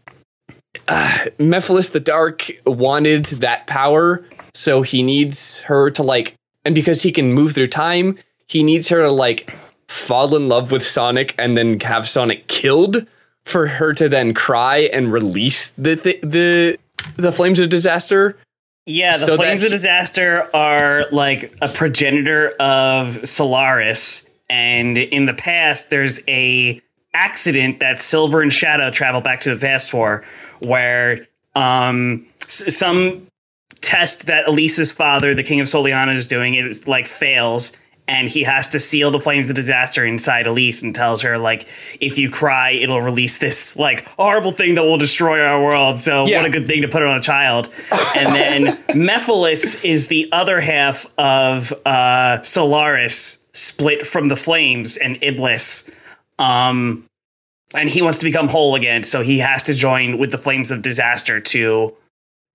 uh, Mephiles the Dark wanted that power, so he needs her to like, and because he can move through time, he needs her to like fall in love with Sonic and then have Sonic killed for her to then cry and release the the, the flames of disaster. Yeah, the So flames of disaster are like a progenitor of Solaris, and in the past, there's a accident that Silver and Shadow travel back to the past for, where um s- some test that Elise's father, the King of Soleanna, is doing is like fails. And he has to seal the flames of disaster inside Elise and tells her, like, if you cry, it'll release this, like, horrible thing that will destroy our world. So, Yeah. what a good thing to put it on a child. And then Mephiles is the other half of uh, Solaris split from the flames and Iblis. Um, and he wants to become whole again. So, he has to join with the flames of disaster to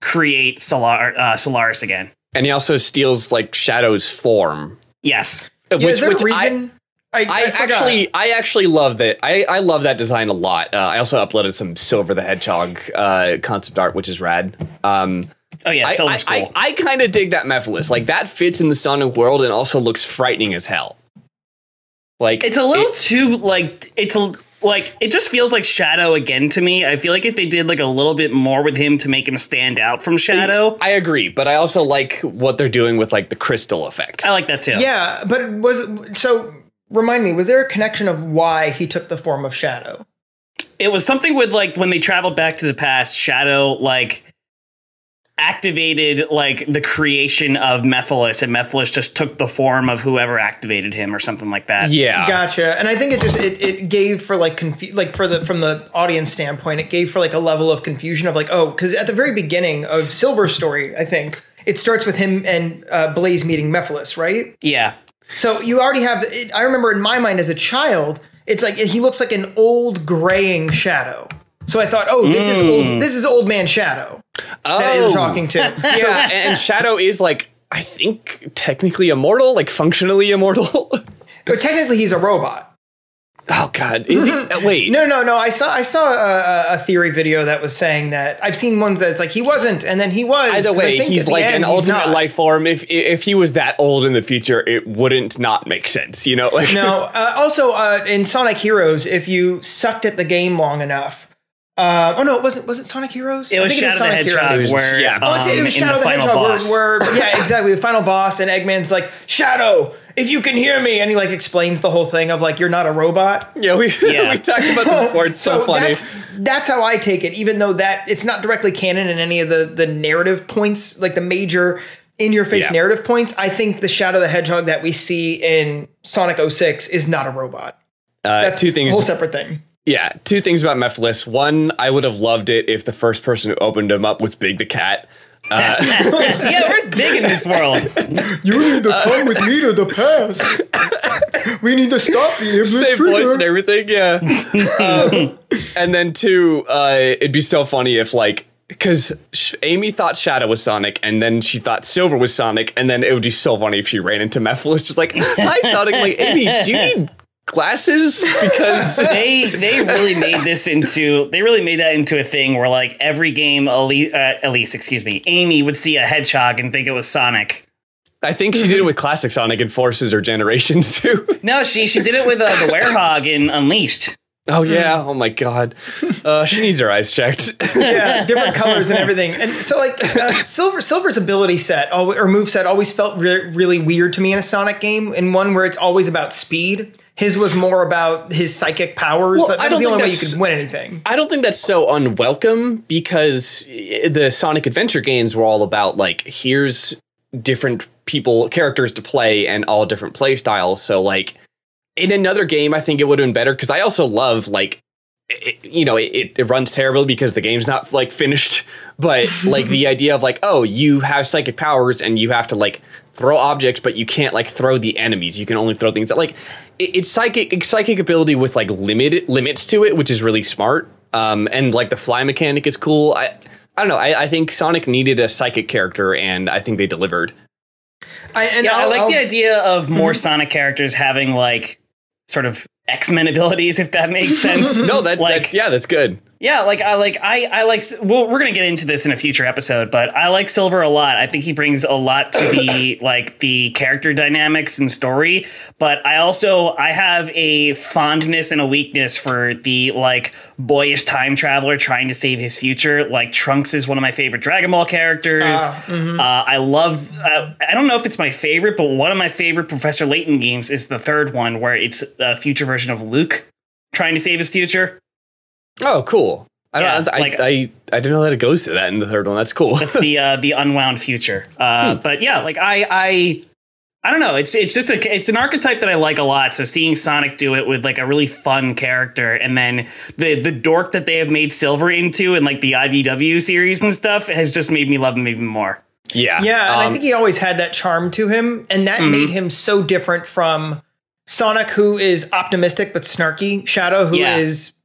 create Solar- uh, Solaris again. And he also steals like Shadow's form. Yes. Which, is there which a reason? I, I, I, I actually I actually love that. I, I love that design a lot. Uh, I also uploaded some Silver the Hedgehog uh, concept art, which is rad. Um, Oh, yeah. Silver's I, cool. I, I kind of dig that Mephiles. Like that fits in the Sonic world and also looks frightening as hell. Like It's a little it- too like it's a like it just feels like Shadow again to me. I feel like if they did like a little bit more with him to make him stand out from Shadow, I agree, but I also like what they're doing with like the crystal effect. I like that too. Yeah, but was so. Remind me, was there a connection of why he took the form of Shadow? It was something with like when they traveled back to the past, Shadow like activated like the creation of Mephiles, and Mephiles just took the form of whoever activated him or something like that. Yeah. Gotcha. And I think it just it, it gave for like confu- like for the from the audience standpoint, it gave for like a level of confusion of like oh because at the very beginning of Silver's story, I think it starts with him and uh, Blaze meeting Mephiles, right? Yeah. So you already have. It, I remember in my mind as a child, it's like he looks like an old graying shadow. So I thought, oh, this is old. This is old man Shadow that Oh. you're talking to. Yeah, and Shadow is like I think technically immortal, like functionally immortal. But technically, he's a robot. oh God, is he? uh, wait, No, no, no. I saw I saw a, a theory video that was saying that I've seen ones that it's like he wasn't, and then he was. Either way, think he's like end, an ultimate life form. If if he was that old in the future, it wouldn't not make sense. You know, like No. Uh, also, uh, in Sonic Heroes, if you sucked at the game long enough. Uh, oh no, it wasn't. Was it Sonic Heroes? It I was think Shadow the Hedgehog, It was- where yeah. Oh, it's, it um, was Shadow the, final Hedgehog, where, boss. where yeah, exactly. The final boss, and Eggman's like, "Shadow, if you can hear me," and he like explains the whole thing of like, "You're not a robot." yeah, we Yeah. we talked about this before. It's so, funny. That's, that's how I take it, even though that it's not directly canon in any of the the narrative points, like the major in your face Yeah. narrative points. I think the Shadow the Hedgehog that we see in Sonic 06 is not a robot. Uh, That's two a things. whole separate thing. Yeah, two things about Mephiles. One, I would have loved it if the first person who opened him up was Big the Cat. yeah, where's big in this world? You need to come with me to the past. we need to stop the Same voice and everything, yeah. um, and then two, uh, it'd be so funny if like because Sh- Amy thought Shadow was Sonic, and then she thought Silver was Sonic, and then it would be so funny if she ran into Mephiles, just like, "Hi, Sonic." Like, Amy, do you need glasses? Because they they really made this into they really made that into a thing where like every game Elise, uh, Elise excuse me Amy would see a hedgehog and think it was Sonic. I think she did it with classic Sonic and Forces or Generations too. No, she she did it with uh, the werehog in Unleashed. oh yeah. Oh my god. Uh, she needs her eyes checked. yeah, different colors and everything. And so, like, uh, Silver Silver's ability set or move set always felt re- really weird to me in a Sonic game. In one where it's always about speed, his was more about his psychic powers. Well, that, that I was the only way you could win anything. I don't think that's so unwelcome because eh, the Sonic Adventure games were all about like here's different people characters to play and all different play styles. So like in another game, I think it would have been better because I also love like it, you know it, it runs terribly because the game's not like finished but like the idea of like oh you have psychic powers and you have to like throw objects but you can't like throw the enemies you can only throw things that like it's psychic it's psychic ability with like limited limits to it which is really smart. Um and like the fly mechanic is cool. I i don't know. I, I think sonic needed a psychic character and i think they delivered. I, and Yeah, i like I'll- the idea of more Sonic characters having like sort of X Men abilities, if that makes sense. no that like that- yeah that's good Yeah, like I like I I like well we're going to get into this in a future episode, but I like Silver a lot. I think he brings a lot to the like the character dynamics and story, but I also I have a fondness and a weakness for the like boyish time traveler trying to save his future. Like Trunks is one of my favorite Dragon Ball characters. Ah, Uh, I love uh, I don't know if it's my favorite, but one of my favorite Professor Layton games is the third one where it's a future version of Luke trying to save his future. Oh cool i don't Yeah, I, like- I i didn't know that it goes to that in the third one that's cool That's the uh, the unwound future. Uh, Hmm. But yeah, like I I I don't know. It's it's just a it's an archetype that I like a lot. So seeing Sonic do it with like a really fun character, and then the the dork that they have made Silver into in like the IDW series and stuff has just made me love him even more. yeah Yeah, and I Um, think he always had that charm to him, and that Mhm. made him so different from Sonic, who is optimistic but snarky, Shadow, who is Yeah. uh,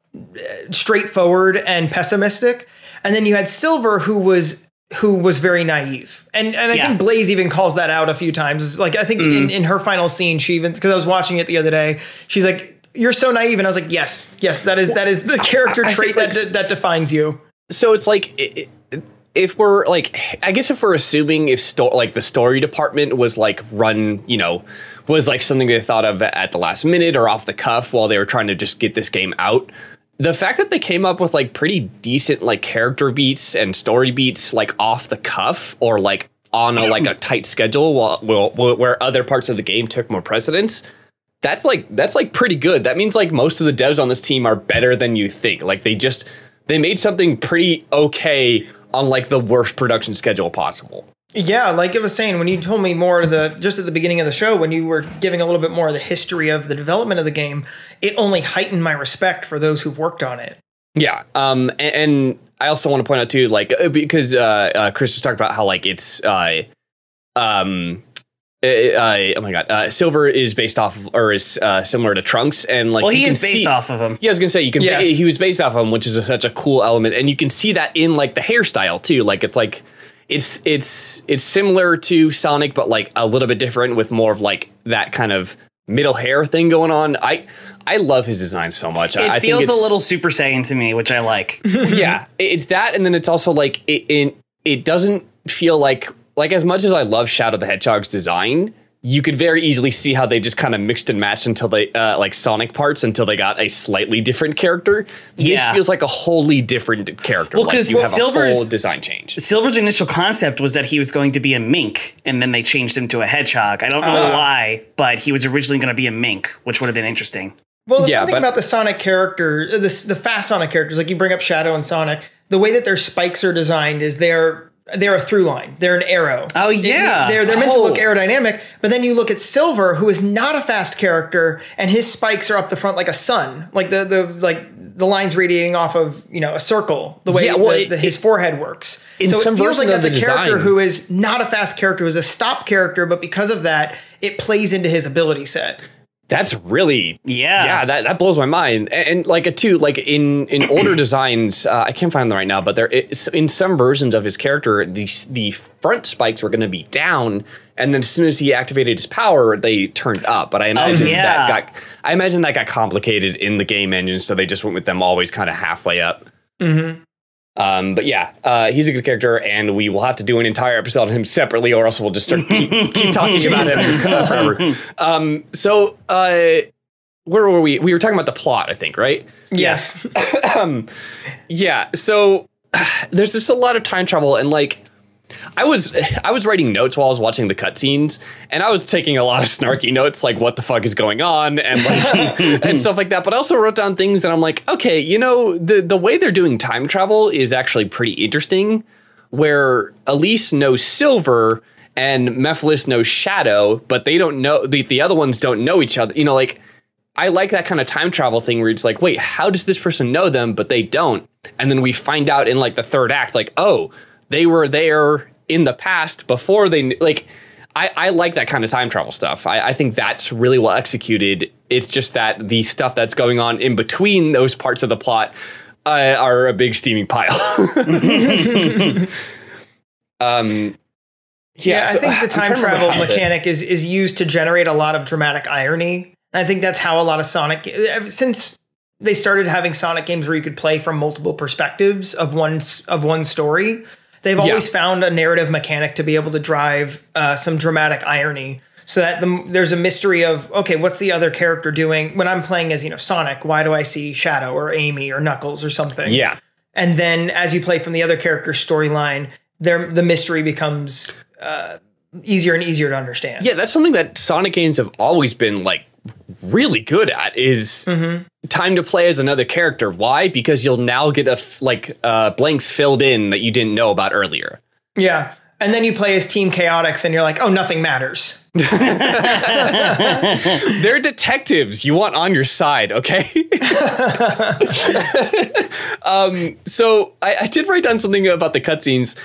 straightforward and pessimistic, and then you had Silver, who was who was very naive, and and I Yeah. think Blaze even calls that out a few times. Like I think Mm-hmm. in in her final scene, she even because I was watching it the other day, she's like. You're so naive, and I was like, "Yes, yes, that is that is the character I trait that like, that defines you." so it's like i- i- if we're like i guess if we're assuming if sto- like the story department was like run you know was like something they thought of at the last minute or off the cuff while they were trying to just get this game out the fact that they came up with like pretty decent like character beats and story beats like off the cuff or like on a like a tight schedule while, while where other parts of the game took more precedence that's like that's like pretty good. That means like most of the devs on this team are better than you think. Like they just they made something pretty okay on like the worst production schedule possible. Yeah, like it was saying when you told me more of the just at the beginning of the show when you were giving a little bit more of the history of the development of the game, it only heightened my respect for those who've worked on it. Yeah. Um. And, and I also want to point out too, like uh, because uh, uh Chris just talked about how like it's uh um. Oh my god! Uh, Silver is based off of, or is uh, similar to Trunks, and like Well, he can is based see- off of him. Yeah, I was gonna say you can. Yes. He was based off of him, which is a, such a cool element, and you can see that in like the hairstyle too. Like it's like it's it's it's similar to Sonic, but like a little bit different with more of like that kind of middle hair thing going on. I I love his design so much. It I feels a little Super Saiyan to me, which I like. yeah, it's that, and then it's also like it, it it doesn't feel like like as much as I love Shadow the Hedgehog's design, you could very easily see how they just kind of mixed and matched until they uh, like Sonic parts until they got a slightly different character. This Yeah. feels like a wholly different character. Well, like 'cause you have a Silver's- whole design change. Silver's initial concept was that he was going to be a mink, and then they changed him to a hedgehog. I don't know Ah. why, but he was originally going to be a mink, which would have been interesting. Well, the Yeah, fun thing but- about the Sonic character, uh, this the fast Sonic characters, like you bring up Shadow and Sonic, the way that their spikes are designed is they're they're a through line. They're an arrow. Oh, It- yeah. they're they're meant to look Oh. aerodynamic, but then you look at Silver, who is not a fast character, and his spikes are up the front like a sun, like the the like the lines radiating off of you know a circle. The way Yeah, well, the, it- the, his forehead works. So it feels like that's a the character design- who is not a fast character, who is a stop character, but because of that, it plays into his ability set. That's really Yeah. yeah. That, that blows my mind. And, and like a two like in in older designs, uh, I can't find them right now, but there it's, in some versions of his character, the the front spikes were going to be down, and then as soon as he activated his power, they turned up. But I imagine yeah. that got I imagine that got complicated in the game engine, so they just went with them always kind of halfway up. Um, but yeah, uh, he's a good character, and we will have to do an entire episode on him separately, or else we'll just start keep, keep talking about him forever. Um, so, uh, where were we? We were talking about the plot, I think, right? Yes. Yeah. So there's just a lot of time travel, and like, I was I was writing notes while I was watching the cutscenes, and I was taking a lot of snarky notes, like what the fuck is going on, and like and stuff like that. But I also wrote down things that I'm like, okay, you know, the the way they're doing time travel is actually pretty interesting. Where Elise knows Silver and Mephiles knows Shadow, but they don't know the the other ones don't know each other. You know, like. I like that kind of time travel thing where it's like, wait, how does this person know them, but they don't? And then we find out in like the third act, like, oh, they were there in the past before they like. I, I like that kind of time travel stuff. I, I think that's really well executed. It's just that the stuff that's going on in between those parts of the plot uh, are a big steaming pile. um, Yeah, so- I think the time travel mechanic is is used to generate a lot of dramatic irony. I think that's how a lot of Sonic since they started having Sonic games where you could play from multiple perspectives of one of one story. They've always found a narrative mechanic to be able to drive uh, some dramatic irony, so that the, there's a mystery of okay, what's the other character doing when I'm playing as you know Sonic? Why do I see Shadow or Amy or Knuckles or something? Yeah. and then as you play from the other character's storyline, there the mystery becomes uh, easier and easier to understand. Yeah, that's something that Sonic games have always been like really good at is time to play as another character. Why? Because you'll now get a f- like uh, blanks filled in that you didn't know about earlier. Yeah. And then you play as Team Chaotix and you're like, oh, nothing matters. They're detectives you want on your side, okay? um, so I, I did write down something about the cutscenes.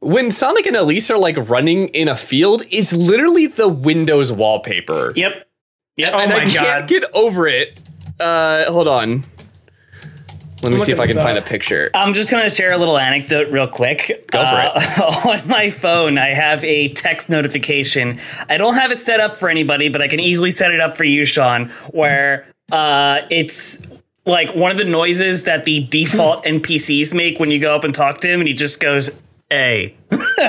When Sonic and Elise are like running in a field, is literally the Windows wallpaper. Yep. Yep. Oh and my I can't God. get over it. Uh, hold on. Let me see if I can this find a picture. I'm just going to share a little anecdote real quick. Go for it. on my phone, I have a text notification. I don't have it set up for anybody, but I can easily set it up for you, Sean, where uh, it's like one of the noises that the default NPCs make when you go up and talk to him, and he just goes, A.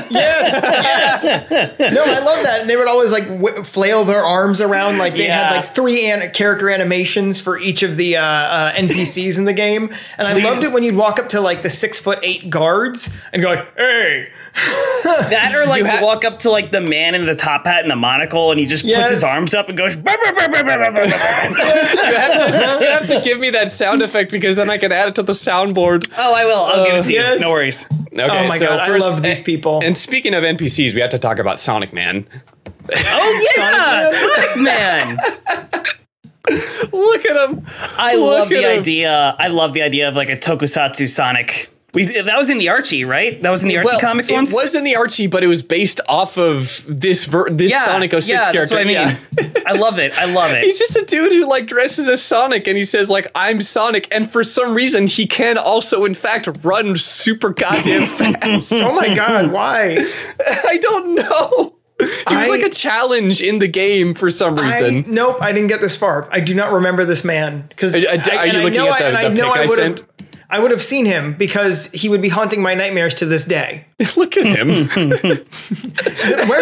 yes, yes. No, I love that. And they would always like w- flail their arms around. Like they Yeah. had like three an- character animations for each of the uh, uh, NPCs in the game. And I loved it when you'd walk up to like the six foot eight guards and go like, "Hey, That or like You you, ha- walk up to like the man in the top hat and the monocle, and he just Yes. puts his arms up and goes. "Brr, brr, brr, brr, brr, brr, brr, brr." you have to give me that sound effect because then I can add it to the soundboard. oh, I will. I'll give it to you. No worries. Okay, oh my god, I love these and- people." And speaking of NPCs, we have to talk about Sonic Man. Oh yeah, Sonic Man. Look at him. I Look love the him. idea. I love the idea of like a Tokusatsu Sonic. We, that was in the Archie, right? That was in the Archie Well, comics it once. It was in the Archie, but it was based off of this ver- this Sonic 06 yeah, character. That's what I mean. Yeah. I love it. I love it. He's just a dude who like dresses as Sonic and he says like I'm Sonic and for some reason he can also in fact run super goddamn fast. oh my god, why? I don't know. He was I- like a challenge in the game for some I, reason. nope, I didn't get this far. I do not remember this man because Are- are- are you looking at the- the pic I would sent? Have. I would have seen him because he would be haunting my nightmares to this day. Look at him. Where's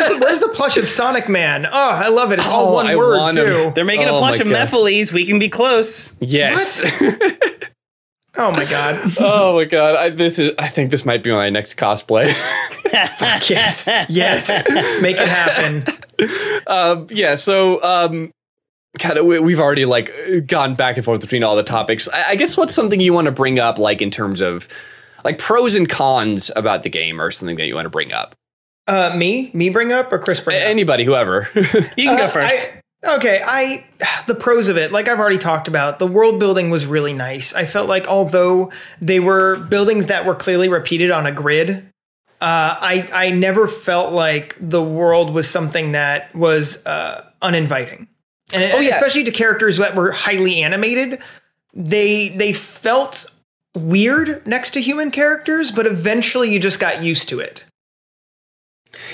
the Where's the plush of Sonic Man? Oh, I love it. It's all one I word want him. too. They're making Oh a plush of God. Mephiles. We can be close. yes. Oh my god. oh my god. I, this is. I think this might be my next cosplay. yes. Yes. Make it happen. yeah. So, um, kind of, we, we've already like gone back and forth between all the topics. I, I guess what's something you want to bring up, like in terms of like pros and cons about the game, or something that you want to bring up? Uh, me? Me bring up or Chris bring up? Anybody, whoever. You can go Uh, first. I- okay, I the pros of it, like I've already talked about, the world building was really nice. I felt like although they were buildings that were clearly repeated on a grid, uh, I I never felt like the world was something that was uh, uninviting, and Oh, yeah. especially to characters that were highly animated. They they felt weird next to human characters, but eventually you just got used to it.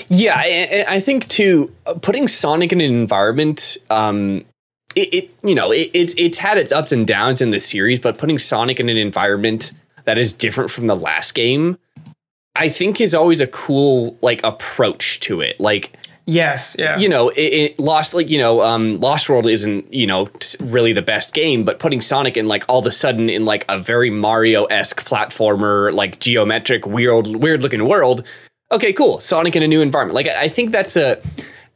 Yeah, I, I think too, uh, putting Sonic in an environment, um, it, it you know it, it's it's had its ups and downs in the series, but putting Sonic in an environment that is different from the last game, I think is always a cool like approach to it. Like Yes, yeah. you know, it, it Lost like you know, um, Lost World isn't you know t- really the best game, but putting Sonic in like all of a sudden in like a very Mario esque platformer, like geometric, weird, weird looking world. Okay, cool. Sonic in a new environment. Like I I think that's a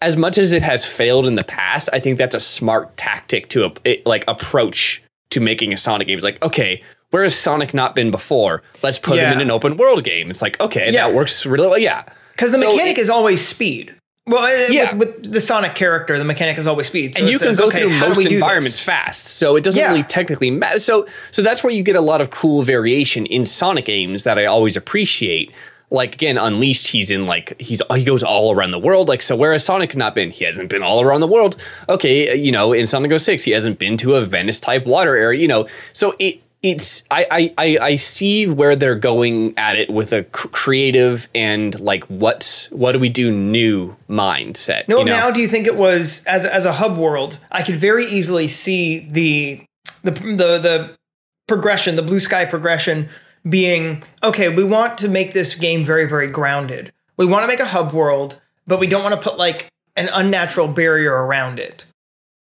as much as it has failed in the past. I think that's a smart tactic to a, it, like approach to making a Sonic game. It's like okay. Where has Sonic not been before? Let's put him in an open world game. It's like, okay, Yeah. that works really well. Yeah. Because the So mechanic it- is always speed. Well, uh, Yeah. with, with the Sonic character, the mechanic is always speed. So and you can says, go okay, through most environments this? fast so it doesn't Yeah. really technically matter so so that's where you get a lot of cool variation in sonic games that i always appreciate like again unleashed he's in like he's he goes all around the world like so where has sonic not been he hasn't been all around the world okay uh, you know in sonic 06 he hasn't been to a venice type water area you know so it it's I, I I see where they're going at it with a creative and like what what do we do new mindset. No, you know? now do you think it was as as a hub world? I could very easily see the the the the progression, the blue sky progression being okay. We want to make this game very very grounded. We want to make a hub world, but we don't want to put like an unnatural barrier around it.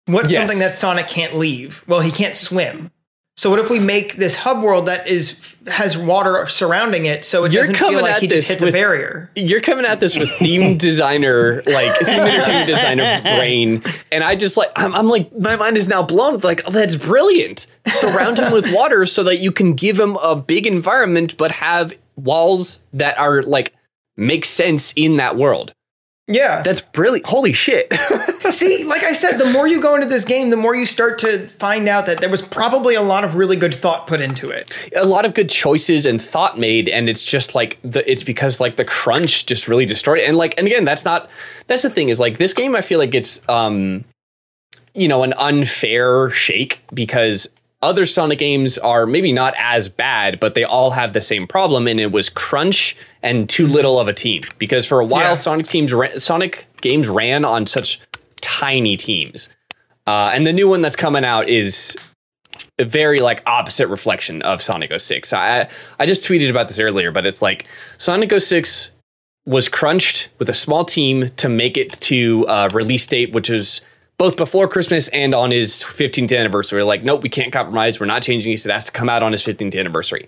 What's Yes. something that Sonic can't leave? Well, he can't swim. So what if we make this hub world that is has water surrounding it, so it You're doesn't feel coming like at he just this hits a with- barrier? you're coming at this with theme designer, like theme entertainment designer brain, and I just like I'm, I'm like my mind is now blown. Like, oh, that's brilliant. Surround him with water so that you can give him a big environment, but have walls that are like make sense in that world. Yeah, That's brilliant. Holy shit. See, like I said, the more you go into this game, the more you start to find out that there was probably a lot of really good thought put into it. a lot of good choices and thought made and it's just like the it's because like the crunch just really destroyed it and like and again that's not that's the thing is like this game i feel like it's um you know an unfair shake because other sonic games are maybe not as bad but they all have the same problem and it was crunch and too little of a team because for a while Yeah. sonic teams ra- sonic games ran on such tiny teams uh, and the new one that's coming out is a very like opposite reflection of Sonic 06. I I just tweeted about this earlier, but it's like Sonic 06 was crunched with a small team to make it to uh, release date, which is both before Christmas and on his 15th anniversary. Like, nope, we can't compromise. We're not changing this. It has to come out on his 15th anniversary.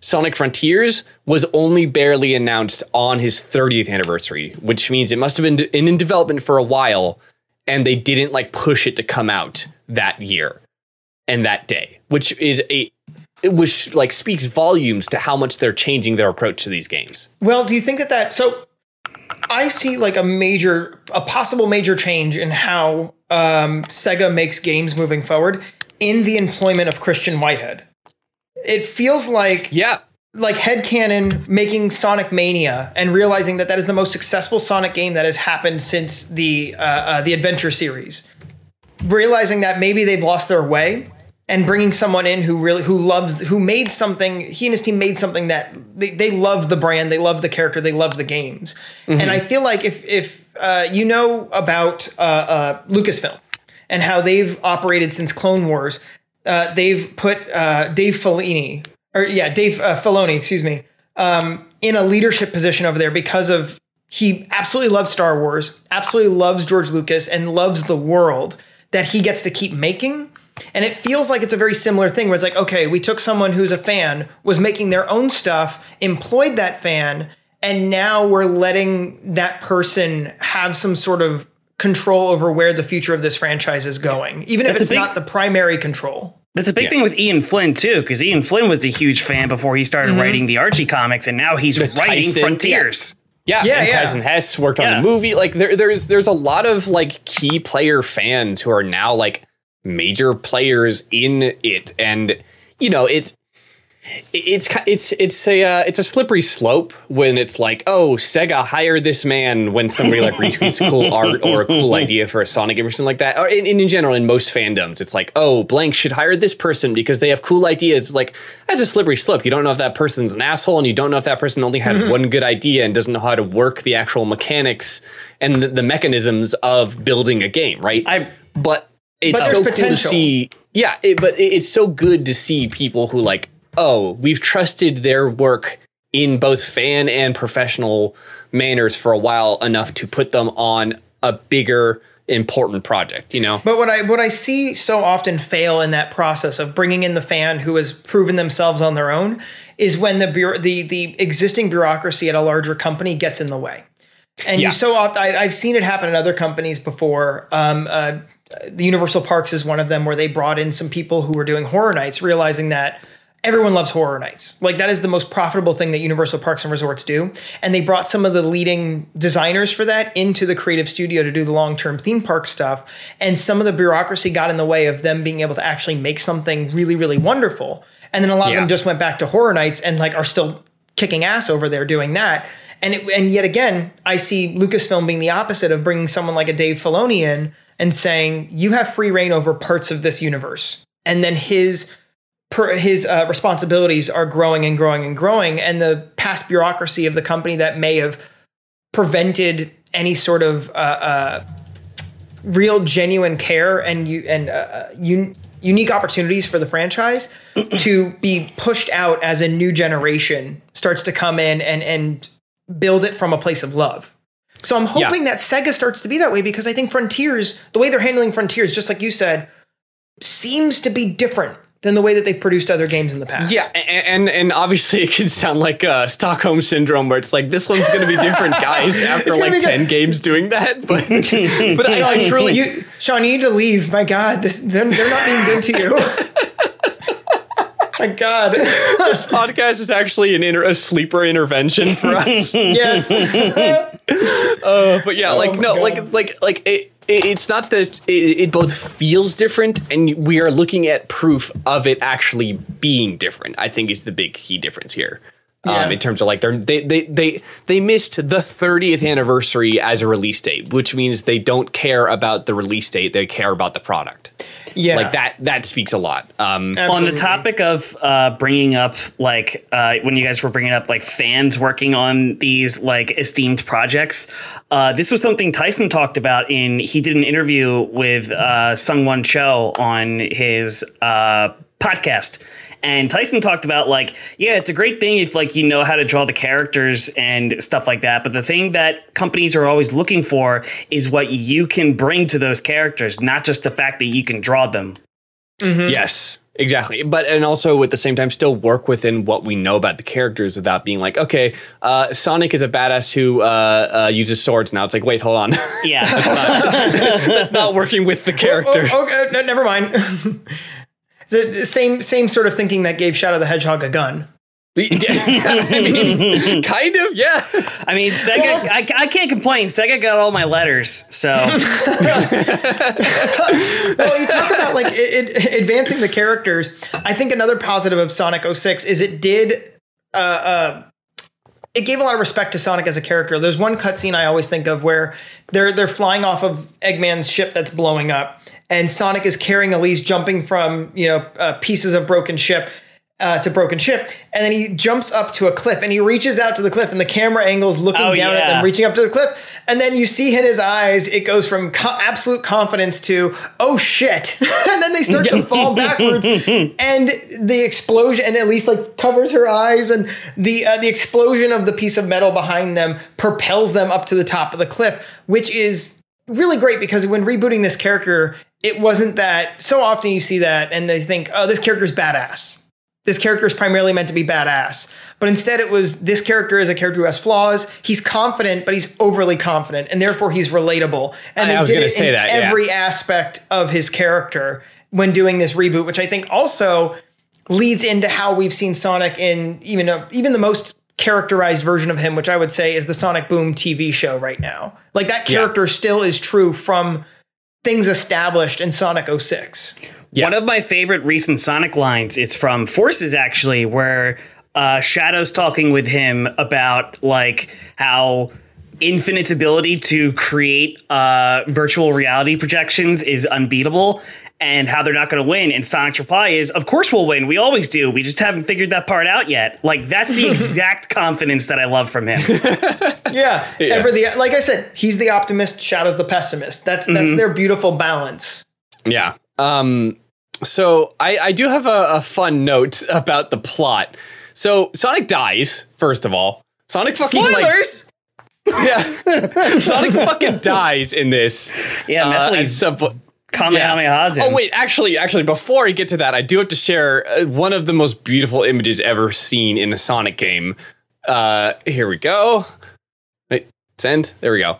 Sonic Frontiers was only barely announced on his 30th anniversary, which means it must have been in development for a while, and they didn't like push it to come out that year and that day, which is a which like speaks volumes to how much they're changing their approach to these games. Well, do you think that that so I see like a major, a possible major change in how um, Sega makes games moving forward in the employment of Christian Whitehead. It feels like yeah, like Headcannon making Sonic Mania and realizing that that is the most successful Sonic game that has happened since the uh, uh, the Adventure series. Realizing that maybe they've lost their way and bringing someone in who really who loves who made something he and his team made something that they, they love the brand they love the character they love the games mm-hmm. and i feel like if if uh, you know about uh, uh, lucasfilm and how they've operated since clone wars uh, they've put uh, dave Filoni or yeah dave uh, Filoni excuse me um, in a leadership position over there because of he absolutely loves star wars absolutely loves george lucas and loves the world that he gets to keep making and it feels like it's a very similar thing where it's like, okay, we took someone who's a fan, was making their own stuff, employed that fan, and now we're letting that person have some sort of control over where the future of this franchise is going, even if it's big, not the primary control. That's a big yeah. thing with Ian Flynn too, because Ian Flynn was a huge fan before he started mm-hmm. writing the Archie comics, and now he's the writing Tyson, Frontiers. Yeah. Yeah, yeah, and yeah. Tyson Hesse worked on the movie. Like there, there's there's a lot of like key player fans who are now like major players in it, and you know it's it's it's it's a uh, it's a slippery slope when it's like oh Sega hire this man when somebody like retweets cool art or a cool idea for a Sonic game or something like that. Or in, in general in most fandoms it's like oh blank should hire this person because they have cool ideas. It's like that's a slippery slope. You don't know if that person's an asshole and you don't know if that person only had mm-hmm. one good idea and doesn't know how to work the actual mechanics and the, the mechanisms of building a game right? I but it's but so potential. cool to see. Yeah, it, but it's so good to see people who like, oh, we've trusted their work in both fan and professional manners for a while enough to put them on a bigger important project you know but what i what i see so often fail in that process of bringing in the fan who has proven themselves on their own is when the bureau, the the existing bureaucracy at a larger company gets in the way and yeah. you so often I, have seen it happen in other companies before um, uh, the Universal Parks is one of them where they brought in some people who were doing horror nights, realizing that everyone loves horror nights. Like that is the most profitable thing that Universal Parks and Resorts do. And they brought some of the leading designers for that into the creative studio to do the long-term theme park stuff. And some of the bureaucracy got in the way of them being able to actually make something really, really wonderful. And then a lot yeah. of them just went back to horror nights and like are still kicking ass over there doing that. And it, and yet again, I see Lucasfilm being the opposite of bringing someone like a Dave Filoni in and saying you have free reign over parts of this universe. And then his per, his uh, responsibilities are growing and growing and growing and the past bureaucracy of the company that may have prevented any sort of uh, uh, real genuine care and you and uh, uh, un, unique opportunities for the franchise to be pushed out as a new generation starts to come in and and build it from a place of love so I'm hoping yeah. that Sega starts to be that way because I think Frontiers, the way they're handling Frontiers, just like you said, seems to be different than the way that they've produced other games in the past. Yeah, and and, obviously it can sound like uh, Stockholm syndrome, where it's like this one's going to be different, guys. After like ten games doing that, but but Sean, I, truly, you, Sean, you need to leave. My God, this they're, they're not being good to you. My god. This podcast is actually an inter- a sleeper intervention for us. Yes. Uh, but yeah oh like no god. like like like it, it's not that it, it, both feels different and we are looking at proof of it actually being different i think is the big key difference here yeah. um, in terms of like they're, they they they they missed the 30th anniversary as a release date which means they don't care about the release date they care about the product yeah, like that. That speaks a lot. Um, on the topic of uh, bringing up, like uh, when you guys were bringing up like fans working on these like esteemed projects, uh, this was something Tyson talked about in. He did an interview with uh, Sung Won Cho on his uh, podcast And Tyson talked about like, yeah, it's a great thing if like you know how to draw the characters and stuff like that. But the thing that companies are always looking for is what you can bring to those characters, not just the fact that you can draw them. Mm-hmm. Yes. Exactly. But and also at the same time still work within what we know about the characters without being like, okay, uh, Sonic is a badass who uh, uh, uses swords now. It's like, wait, hold on. Yeah. That's not working with the character. Oh, okay, no, never mind. the same same sort of thinking that gave Shadow the Hedgehog a gun. I mean, kind of, yeah. I mean, Sega. Well- I, I can't complain. Sega got all my letters, so Well, you talk about like it, it, advancing the characters. I think another positive of Sonic 06 is it did. Uh, uh, it gave a lot of respect to Sonic as a character. There's one cutscene I always think of where they're they're flying off of Eggman's ship that's blowing up, and Sonic is carrying Elise, jumping from you know uh, pieces of broken ship uh, to broken ship, and then he jumps up to a cliff and he reaches out to the cliff, and the camera angles looking Oh, down at them, reaching up to the cliff, and then you see in his eyes it goes from co- absolute confidence to oh shit, and then they start to fall backwards, and the explosion, and at least like covers her eyes, and the uh, the explosion of the piece of metal behind them propels them up to the top of the cliff, which is really great because when rebooting this character, it wasn't that so often you see that and they think, oh, this character's badass. This character is primarily meant to be badass. But instead, it was this character is a character who has flaws. He's confident, but he's overly confident, and therefore he's relatable. And I they was did it say in that, yeah. every aspect of his character when doing this reboot, which I think also leads into how we've seen Sonic in even a, even the most characterized version of him, which I would say is the Sonic Boom TV show right now. Like that Yeah. character still is true from things established in Sonic 06. Yeah. One of my favorite recent Sonic lines is from Forces, actually, where uh, Shadow's talking with him about like how Infinite's ability to create uh, virtual reality projections is unbeatable. And how they're not going to win. And Sonic's reply is, Of course we'll win. We always do. We just haven't figured that part out yet. Like, that's the exact confidence that I love from him. Yeah, ever the like I said, he's the optimist, Shadow's the pessimist. That's that's their beautiful balance. Yeah. Um, so I, I do have a, a fun note about the plot. So Sonic dies, first of all. Sonic fucking like, yeah. Sonic fucking dies in this. Yeah, Uh, Mephiles at some po- Kamehameha's Oh wait, actually, actually, before I get to that, I do have to share uh, one of the most beautiful images ever seen in a Sonic game. Uh, here we go. Wait, send. There we go.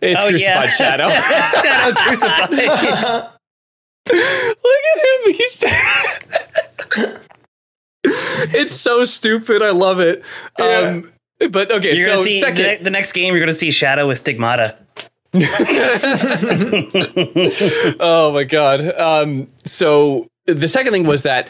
It's Oh, crucified yeah. Shadow. Shadow crucified. Look at him. He's. it's so stupid. I love it. Um, but okay, You're so gonna see second. the, the next game. You're gonna see Shadow with Stigmata. Oh my god. Um, so the second thing was that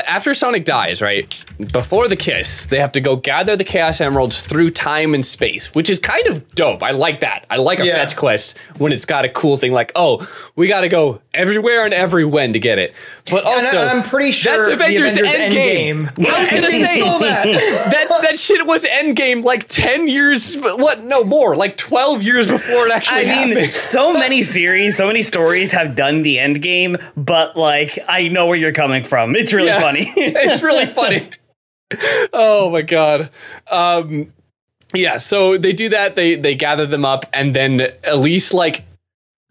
after Sonic dies, right before the kiss, they have to go gather the Chaos Emeralds through time and space, which is kind of dope. I like that. I like a Yeah. fetch quest when it's got a cool thing like, oh, we got to go everywhere and every when to get it. But And also, I, am pretty sure that's the Avengers, Avengers Endgame. Endgame. I was gonna say stole that. that that shit was Endgame like ten years. What? No more. Like twelve years before it actually I mean, happened. so many series, so many stories have done the end game, but like, I know where you're coming from. It's really Yeah. Funny. it's really funny. Oh my god. Um yeah, so they do that, they they gather them up, and then Elise like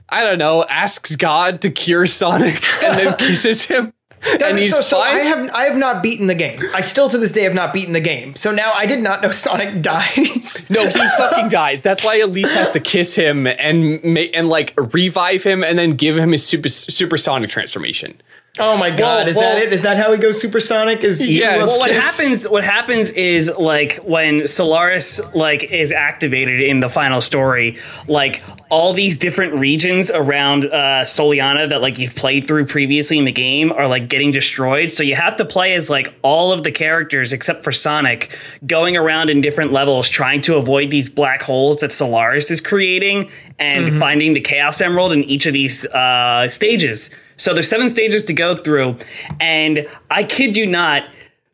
I don't know, asks God to cure Sonic and then kisses him. Does and he's so, so fine. I have I have not beaten the game. I still to this day have not beaten the game. So now I did not know Sonic dies. no, he fucking dies. That's why Elise has to kiss him and make and like revive him and then give him his super supersonic transformation. Oh my god, Well, is well- that it? Is that how he goes supersonic? Is Yes. well, what happens? What happens is like when Solaris like is activated in the final story, like all these different regions around uh, Soleanna that like you've played through previously in the game are like getting destroyed. So you have to play as like all of the characters except for Sonic, going around in different levels trying to avoid these black holes that Solaris is creating and finding the Chaos Emerald in each of these uh, stages. So there's seven stages to go through, and I kid you not,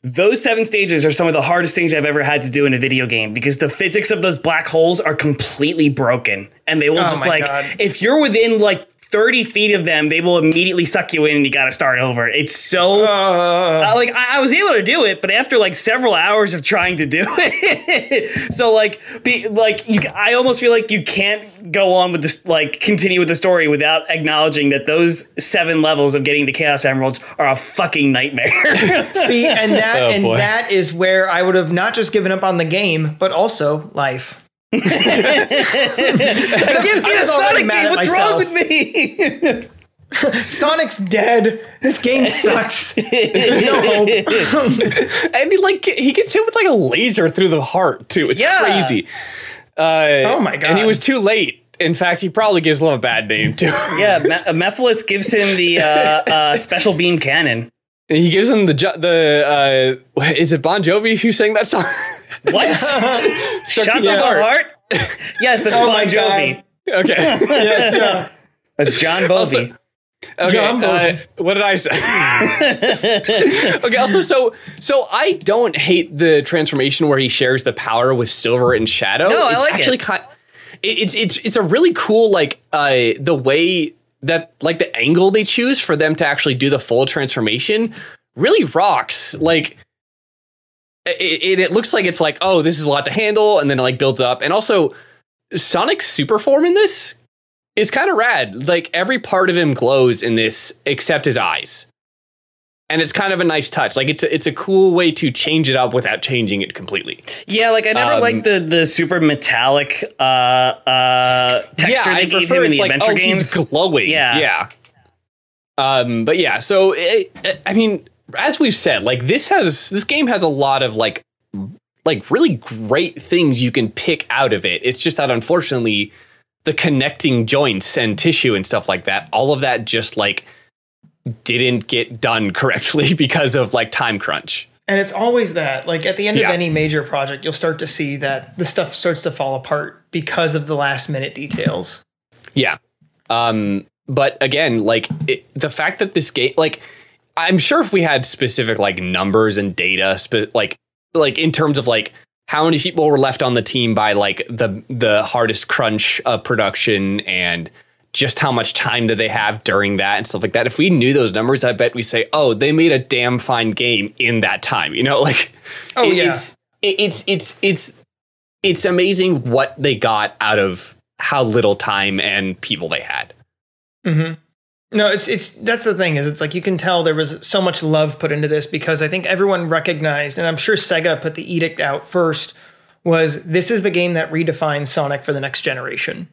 those seven stages are some of the hardest things I've ever had to do in a video game because the physics of those black holes are completely broken. And they will Oh just like God. if you're within like 30 feet of them, they will immediately suck you in and you got to start over. It's so. Uh, Uh, like I, I was able to do it, but after like several hours of trying to do it, so like be like you, I almost feel like you can't go on with this like continue with the story without acknowledging that those seven levels of getting the Chaos Emeralds are a fucking nightmare. see, and that Oh, and boy. that is where I would have not just given up on the game, but also life. Give me I a Sonic mad game. at What's wrong myself. with me? Sonic's dead. This game sucks. There's no hope. and he like he gets hit with like a laser through the heart too. It's Yeah. crazy. Uh, Oh my god! And he was too late. In fact, he probably gives Love a bad name too. yeah, Me- Mephiles gives him the uh, uh, special beam cannon. He gives him the ju- the uh, is it Bon Jovi who sang that song? What? Struck Shot the the heart. heart? yes, that's Oh Bon Jovi. God. Okay. yes, yeah. That's John Bovey. Also- Okay, John uh, Bowie. what did I say? okay, also, so so I don't hate the transformation where he shares the power with Silver and Shadow. No, I it's like actually it. kind. it- It's it's it's a really cool like uh the way that like the angle they choose for them to actually do the full transformation really rocks. Like it, it, looks like it's like oh this is a lot to handle and then it like builds up and also Sonic's super form in this is kind of rad. Like every part of him glows in this except his eyes. And it's kind of a nice touch. Like it's a, it's a cool way to change it up without changing it completely. yeah, like I never Um, liked the the super metallic uh, uh, texture they gave him in the adventure oh, games. he's glowing. Yeah. Yeah. Um, but yeah, so it, it- I mean, as we've said, like this has this game has a lot of like like really great things you can pick out of it. It's just that unfortunately the connecting joints and tissue and stuff like that, all of that just like didn't get done correctly because of like time crunch. And it's always that. Like at the end Yeah. of any major project, you'll start to see that the stuff starts to fall apart because of the last minute details. Yeah. Um, but again, like it, the fact that this game, like, I'm sure if we had specific like numbers and data, spe- like, like in terms of like how many people were left on the team by like the the hardest crunch of production and just how much time did they have during that and stuff like that. If we knew those numbers, I bet we say, oh, they made a damn fine game in that time. You know, like, Oh, it- yeah. it's it- it's it's it's it's amazing what they got out of how little time and people they had. hmm No, it's it's that's the thing is it's like you can tell there was so much love put into this because I think everyone recognized, and I'm sure Sega put the edict out first, was this is the game that redefines Sonic for the next generation.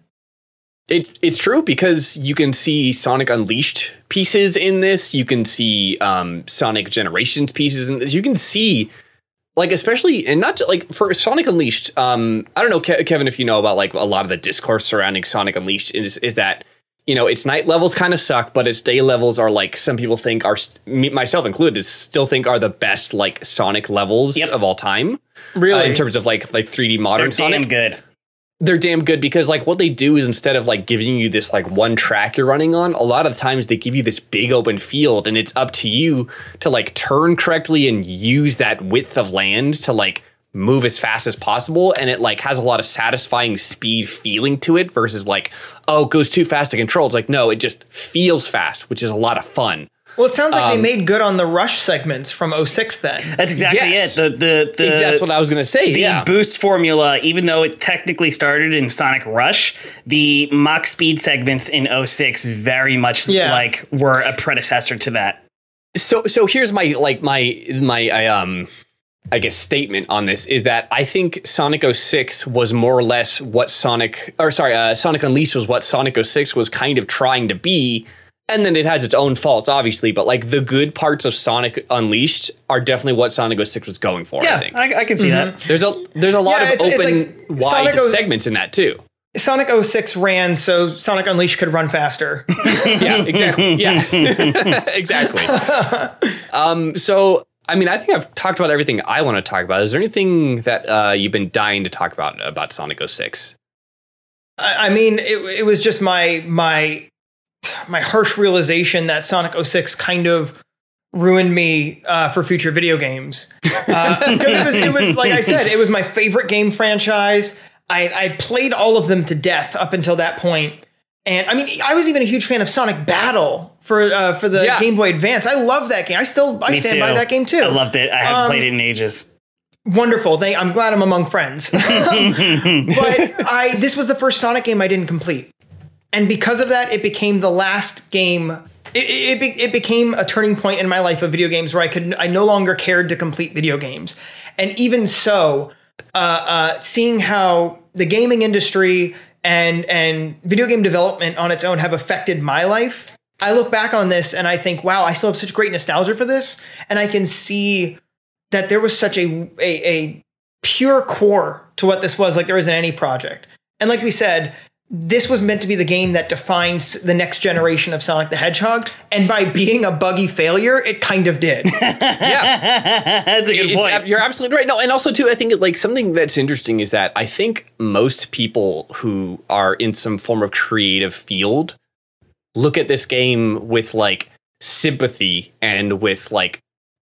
It, it's true because you can see Sonic Unleashed pieces in this. You can see um, Sonic Generations pieces in this. You can see, like, especially, and not just, like for Sonic Unleashed. Um, I don't know, Ke- Kevin, if you know about like a lot of the discourse surrounding Sonic Unleashed is is that you know its night levels kind of suck, but its day levels are like some people think are me, myself included still think are the best like Sonic levels Yep. of all time Really, uh, in terms of like like 3D modern They're Sonic good. They're damn good because like what they do is instead of like giving you this like one track you're running on a lot of times they give you this big open field and it's up to you to like turn correctly and use that width of land to like move as fast as possible. And it like has a lot of satisfying speed feeling to it versus like oh it goes too fast to control. It's like no it just feels fast which is a lot of fun well, it sounds like um, they made good on the rush segments from 06 then. That's exactly Yes. it. The the the that's what i was gonna say the yeah boost formula, even though it technically started in Sonic Rush, the Mach speed segments in 06 very much Yeah. like were a predecessor to that. so so here's my like my my I, um I guess statement on this is that I think Sonic 06 was more or less what Sonic or sorry uh, Sonic Unleashed was what Sonic 06 was kind of trying to be and then it has its own faults obviously but like the good parts of Sonic Unleashed are definitely what Sonic 06 was going for Yeah, I Yeah, think I, I can see that. there's a there's a lot Yeah, of it's- it's open like wide Sonic 06 segments in that too Sonic 06 ran so Sonic Unleashed could run faster. yeah, exactly. Yeah, exactly. Um, so, I mean, I think I've talked about everything I want to talk about. Is there anything that uh, you've been dying to talk about about Sonic 06? I I mean, it, it was just my my my harsh realization that Sonic 06 kind of ruined me uh, for future video games because it was it was like I said, it was my favorite game franchise. I I played all of them to death up until that point, And I mean, I was even a huge fan of Sonic Battle for uh, for the Yeah. Game Boy Advance. I love that game. I still I Me stand too. by that game too. I loved it. I haven't Um, played it in ages. Wonderful. They, I'm glad I'm among friends. but I this was the first Sonic game I didn't complete, and because of that, it became the last game. It, it, it, became a turning point in my life of video games where I could I no longer cared to complete video games, and even so, uh, uh, seeing how the gaming industry and and video game development on its own have affected my life. I look back on this and I think, wow, I still have such great nostalgia for this, and I can see that there was such a, a a pure core to what this was like there isn't any project and like we said this was meant to be the game that defines the next generation of sonic the hedgehog and by being a buggy failure it kind of did Yeah. That's a good It's- point. You're absolutely right. No, and also too, I think like something that's interesting is that I think most people who are in some form of creative field look at this game with like sympathy and with like,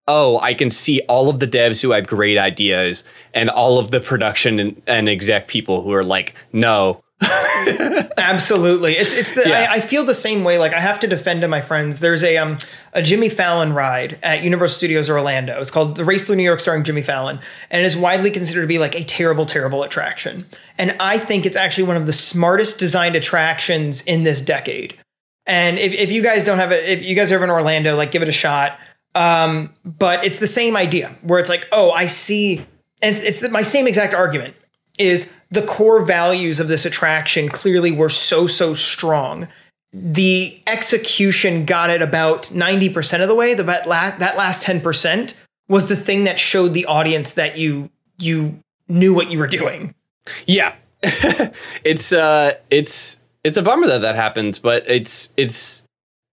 oh, I can see all of the devs who had great ideas and all of the production and, and exec people who are like, no. Absolutely. It's it's the Yeah. I, I feel the same way. Like I have to defend to my friends. There's a um a Jimmy Fallon ride at Universal Studios Orlando. It's called The Race Through New York starring Jimmy Fallon. And it is widely considered to be like a terrible, terrible attraction. And I think it's actually one of the smartest designed attractions in this decade. And if, if you guys don't have it, if you guys are ever in Orlando, like give it a shot. Um, but it's the same idea where it's like, oh, I see, and it's, it's the, my same exact argument is the core values of this attraction clearly were so so strong. The execution got it about 90% of the way. The that last, that last 10% was the thing that showed the audience that you you knew what you were doing. Yeah. it's uh it's it's a bummer that that happens, but it's it's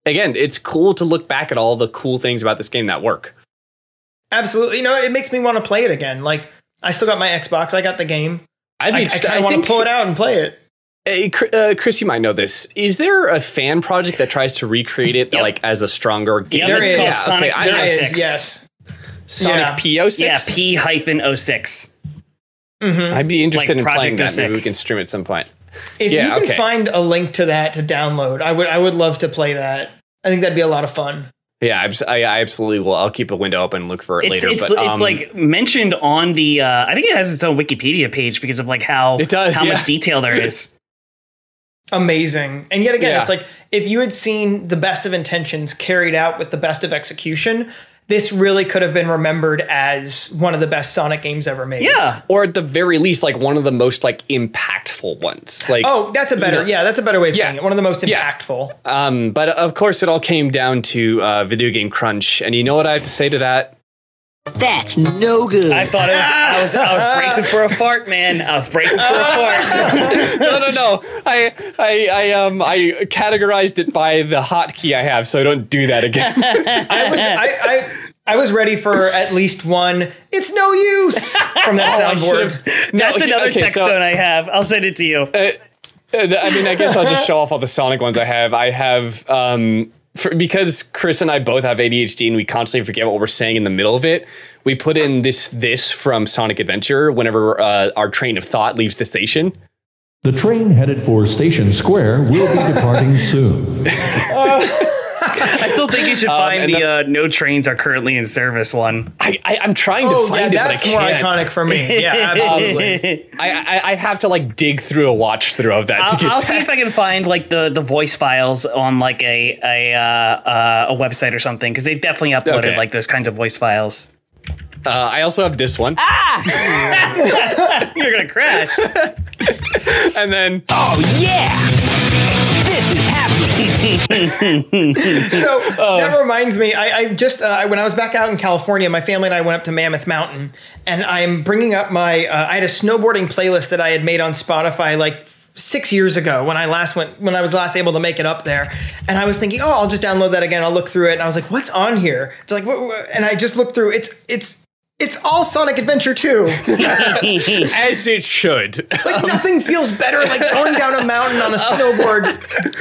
again, it's cool to look back at all the cool things about this game that work. Absolutely. You know, it makes me want to play it again. Like I still got my Xbox. I got the game. I'd I, be I interested- kind of want to pull it out and play it. Hey, uh, Chris, you might know this. Is there a fan project that tries to recreate it Yep. like as a stronger game? Yeah, There it's is. called Yeah, Sonic I- There I- is, 06. yes. Sonic Yeah. P06? Yeah, P hyphen 06. I'd be interested Like in playing Project that. Maybe we can stream at some point. If Yeah, you can okay. find a link to that to download, I would I would love to play that. I think that'd be a lot of fun. Yeah, I, I absolutely will. I'll keep a window open and look for it It's, later. it's, but it's um, like mentioned on the, uh, I think it has its own Wikipedia page because of like how, It does, how yeah. much detail there is. Amazing. And yet again, Yeah. it's like if you had seen the best of intentions carried out with the best of execution, this really could have been remembered as one of the best Sonic games ever made. Yeah. or at the very least, like one of the most like impactful ones. Like, Oh, that's a better. know- Yeah, that's a better way of Yeah. saying it. One of the most Yeah. impactful. Um, but of course, it all came down to uh, video game crunch, and you know what I have to say to that? That's no good. I thought it was, I was, I was bracing for a fart, man. I was bracing for a fart. no, no, no. I, I, I, um, I categorized it by the hotkey I have, so I don't do that again. I was I, I I was ready for at least one. It's no use from that Oh, I soundboard. should've- No, That's another okay, text so- tone I have. I'll send it to you. Uh, I mean, I guess I'll just show off all the Sonic ones I have. I have um, for, because Chris and I both have ADHD and we constantly forget what we're saying in the middle of it. We put in this this from Sonic Adventure whenever uh, our train of thought leaves the station. The train headed for Station Square will be departing soon. I still think you should find and the the- uh, no trains are currently in service one. I, I I'm trying to Oh find yeah, it, that's but I more can't. iconic for me. Yeah, absolutely. I, I I have to like dig through a watch through of that to I'll, get. I'll see if I can find like the, the voice files on like a a uh, uh, a website or something because they've definitely uploaded Okay. like those kinds of voice files. Uh, I also have this one, Ah! You're gonna crash. and then oh yeah! So that reminds me, I, I just uh, when I was back out in California, my family and I went up to Mammoth Mountain, and I'm bringing up my. Uh, I had a snowboarding playlist that I had made on Spotify like six years ago when I last went when I was last able to make it up there, and I was thinking, oh, I'll just download that again. I'll look through it, and I was like, what's on here? It's like, what, what- and I just looked through. It's it's It's all Sonic Adventure 2. As it should. Like nothing feels better like going down a mountain on a snowboard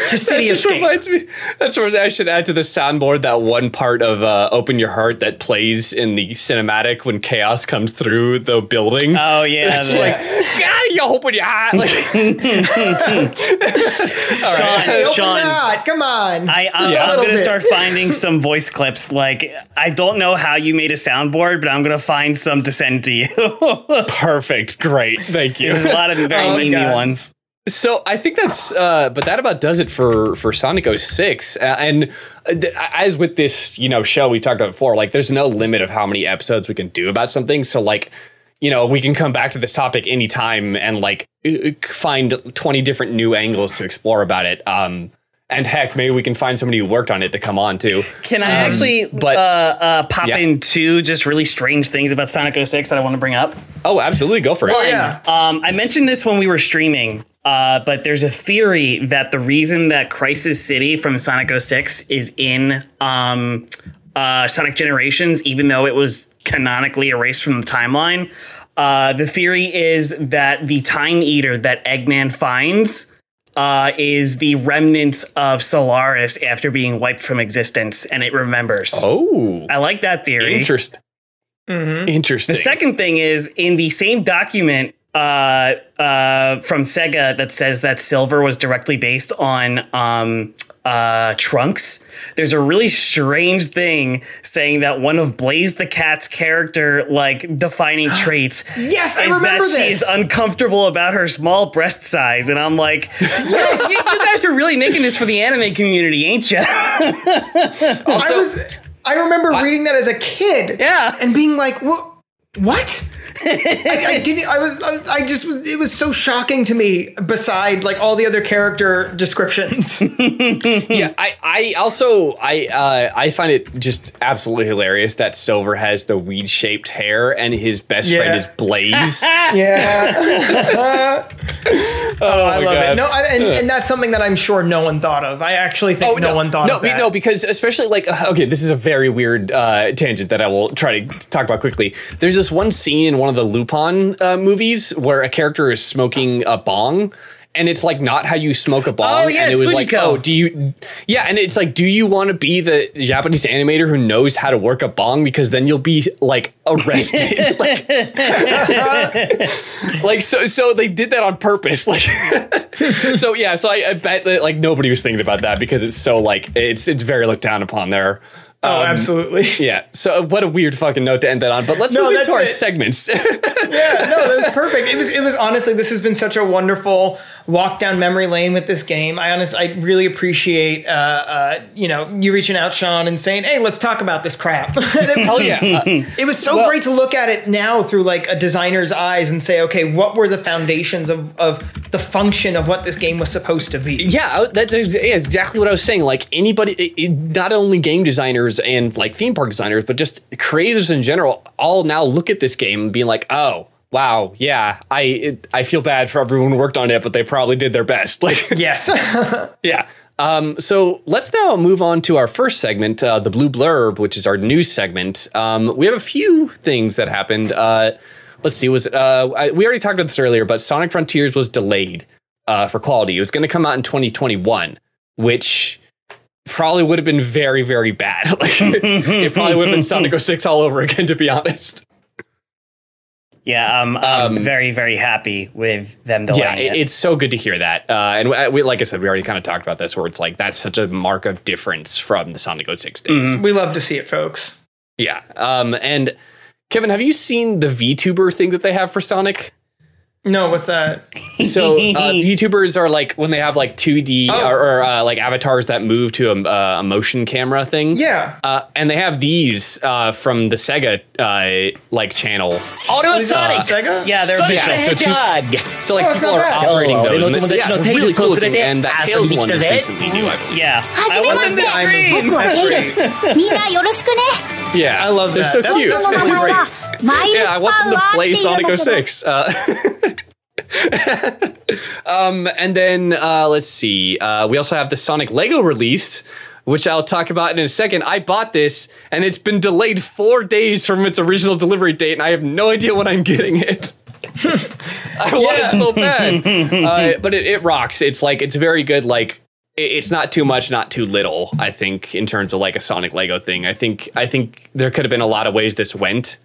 to City That just Escape. reminds me. That's what I should add to the soundboard. That one part of uh, "Open Your Heart" that plays in the cinematic when chaos comes through the building. Oh yeah, it's like, God, you open your heart. Like, Sean, Hey, open Sean, your heart. Come on. I, I'm, Just a I'm gonna bit. start finding some voice clips. Like, I don't know how you made a soundboard, but I'm gonna find some to send to you. perfect, great, thank you. There's a lot of very Oh my memey God. ones. So I think that's, uh, but that about does it for for Sonic 06. Uh, and uh, th- as with this, you know, show we talked about before, like there's no limit of how many episodes we can do about something. So like, you know, we can come back to this topic anytime and like uh, find 20 different new angles to explore about it. Um, and heck, maybe we can find somebody who worked on it to come on too. Can I actually but- uh, uh, pop Yeah. in two just really strange things about Sonic 06 that I want to bring up? Oh, absolutely, go for it. Oh, yeah. Um, I mentioned this when we were streaming, uh, but there's a theory that the reason that Crisis City from Sonic 06 is in um, uh, Sonic Generations, even though it was canonically erased from the timeline, uh, the theory is that the Time Eater that Eggman finds uh, is the remnants of Solaris after being wiped from existence, and it remembers. Oh, I like that theory. interest. Interesting. The second thing is in the same document uh, uh, from Sega that says that Silver was directly based on um, uh, Trunks. There's a really strange thing saying that one of Blaze the Cat's character like defining traits Yes, I is remember that she's uncomfortable about her small breast size, and I'm like, yes, you, you guys are really making this for the anime community, ain't you? I was I remember reading that as a kid. Yeah. And being like, what what? I, I didn't I was, I was I just was it was so shocking to me beside like all the other character descriptions. yeah, I, I also I uh, I find it just absolutely hilarious that Silver has the weed shaped hair and his best Yeah. friend is Blaze. yeah. oh, I love God. it. No, I, and, and that's something that I'm sure no one thought of. I actually think no, one thought Oh, no, of that. No, because especially like uh, okay, this is a very weird uh, tangent that I will try to talk about quickly. There's this one scene in one of the Lupin uh, movies where a character is smoking a bong. And it's like not how you smoke a bong. Oh, yeah, and it was like, oh, do you? Yeah, and it's like, do you want to be the Japanese animator who knows how to work a bong? Because then you'll be like arrested. like, like so, so they did that on purpose. Like, so yeah, so I, I bet that like nobody was thinking about that because it's so like it's it's very looked down upon there. Oh, um, absolutely. Yeah. So uh, what a weird fucking note to end that on. But let's No, move into our it. segments. yeah, no, that was perfect. It was it was honestly this has been such a wonderful walk down memory lane with this game. I honestly I really appreciate uh, uh, you know you reaching out, Sean, and saying, "Hey, let's talk about this crap." It, Hell yeah. Uh, it was so great to look at it now through like a designer's eyes and say, "Okay, what were the foundations of of the function of what this game was supposed to be?" Yeah, that's exactly what I was saying. Like anybody, it- it- not only game designers and like theme park designers, but just creators in general, all now look at this game and being like, "Oh, wow, yeah, I it, I feel bad for everyone who worked on it, but they probably did their best." Like, Yes. yeah. Um, so let's now move on to our first segment, uh, the Blue Blurb, which is our news segment. Um, we have a few things that happened. Uh, let's see, was it, uh, I, we already talked about this earlier, but Sonic Frontiers was delayed uh, for quality. It was going to come out in 2021, which probably would have been very, very bad. like, it probably would have been Sonic 06 all over again, to be honest. Yeah, um, I'm very, very happy with them delaying Yeah, it, it. it's so good to hear that. Uh, and we, we, like I said, we already kind of talked about this, where it's like that's such a mark of difference from the Sonic 06 days. we love to see it, folks. Yeah. Um, and Kevin, have you seen the VTuber thing that they have for Sonic? No, what's that? So uh, VTubers are like when they have like 2D oh. or, or uh, like avatars that move to a, uh, a motion camera thing. Yeah, uh, and they have these uh, from the Sega like channel. Oh, no, Sonic. Sega. Yeah, they're Sonic visual. the Hedgehog. So, like oh, people are bad. operating oh, those. And, yeah, really cool looking. And that Tails one is recently new. Yeah, I want this stream. That's great. Yeah, I love that. That's, that's totally right yeah, I want them to play Sonic 06. Uh, um, and then uh, let's see. Uh, we also have the Sonic Lego released, which I'll talk about in a second. I bought this and it's been delayed four days from its original delivery date, and I have no idea when I'm getting it. I want yeah. it so bad, uh, but it, it, rocks. It's like it's very good. Like it, it's not too much, not too little. I think in terms of like a Sonic Lego thing. I think I think there could have been a lot of ways this went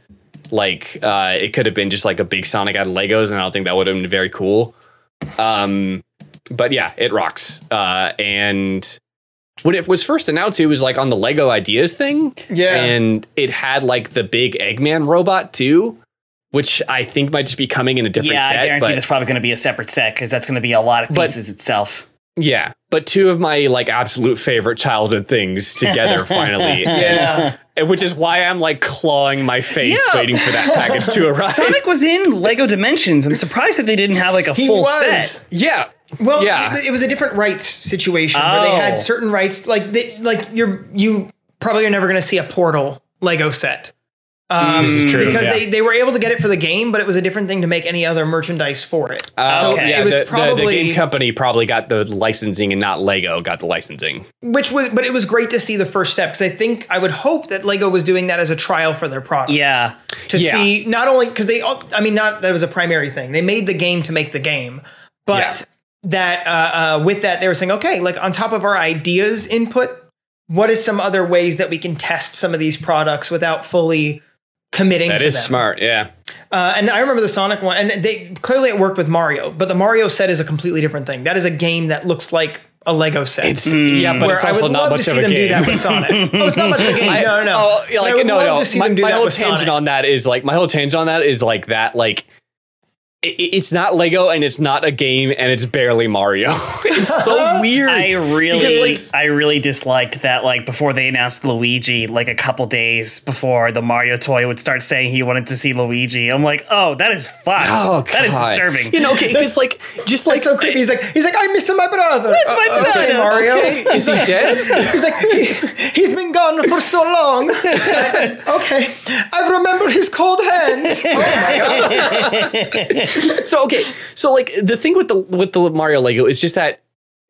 like uh, it could have been just like a big Sonic out of Legos, and I don't think that would have been very cool. Um, but yeah, it rocks. Uh, and when it was first announced, it was like on the Lego Ideas thing. Yeah. And it had like the big Eggman robot too, which I think might just be coming in a different Yeah, set. I guarantee but, that's probably going to be a separate set because that's going to be a lot of But- pieces itself. Yeah. But two of my like absolute favorite childhood things together finally. Yeah. And- Which is why I'm like clawing my face Yeah. waiting for that package to arrive. Sonic was in Lego Dimensions. I'm surprised that they didn't have like a He full was. set. yeah. Well, Yeah. it, it was a different rights situation where they Oh. had certain rights, like they, like you're you probably are never going to see a Portal Lego set. Um, This is true, because yeah. they, they were able to get it for the game, but it was a different thing to make any other merchandise for it. Uh, so okay. yeah, it was the, the- the, game company probably got the licensing and not Lego got the licensing. which was, but it was great to see the first step because I think I would hope that Lego was doing that as a trial for their products. Yeah. to Yeah. see not only because they, all- I mean, not that was a primary thing. They made the game to make the game, but Yeah. that uh, uh, with that they were saying, okay, like on top of our ideas input, what is some other ways that we can test some of these products without fully committing That to is them? smart. Yeah. Uh, and I remember the Sonic one, and they clearly it worked with Mario, but the Mario set is a completely different thing. That is a game that looks like a Lego set. It's yeah, but where it's I would not love to see them game. do that with Sonic. oh, it's not much of a game. I- no, no, no. Oh, like I would no, love no. to see my, them do my that whole with tangent Sonic. on that is like my whole tangent on that is like that. Like it, it's not Lego and it's not a game and it's barely Mario. it's so weird. I really, Because, like- I really disliked that. Like before they announced Luigi, like a couple days before the Mario toy would start saying he wanted to see Luigi. I'm like, oh, that is fucked. Oh, that is disturbing. You know, it's like just like so creepy. He's like, he's like, I'm missing my brother. That's my Okay, brother. Mario. Okay, is he dead? He's like, he, he's been gone for so long. okay, I remember his cold hands. Oh my god. so okay, so like the thing with the with the Mario Lego is just that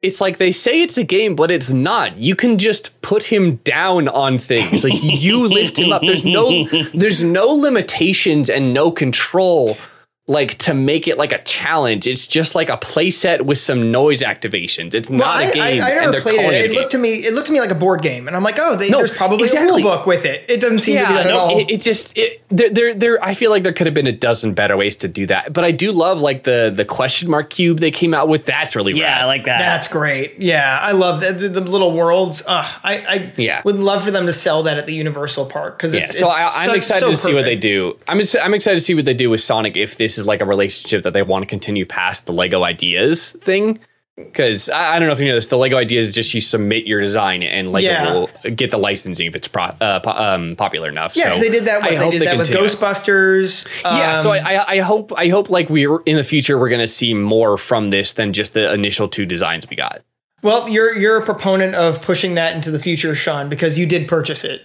it's like they say it's a game, but it's not. You can just put him down on things. Like you lift him up. There's no there's no limitations and no control like to make it like a challenge. It's just like a playset with some noise activations. It's Well, not I, a game. I, I and never they're played calling it. a It game. looked to me, it looked to me like a board game, and I'm like, oh, they, No, there's probably exactly. a rule book with it. It doesn't seem to be that at all. It, it just it there, there there I feel like there could have been a dozen better ways to do that. But I do love like the the question mark cube they came out with. That's really yeah, rad. I like that. That's great. Yeah, I love that the, the little worlds. Uh, I, I Yeah. would love for them to sell that at the Universal Park because Yeah, it's so it's I, I'm so- excited so to see what they do. I'm I'm excited to see what they do with Sonic if this is like a relationship that they want to continue past the Lego Ideas thing. Because I, I don't know if you know this, the Lego Ideas is just you submit your design and Lego Yeah. will get the licensing if it's pro, uh, po- um, popular enough. Yeah, because so they did that. I they did that with continue. Ghostbusters. Yeah, so um, I, I I hope I hope like we're in the future we're gonna see more from this than just the initial two designs we got. well, you're you're a proponent of pushing that into the future, Sean, because you did purchase it.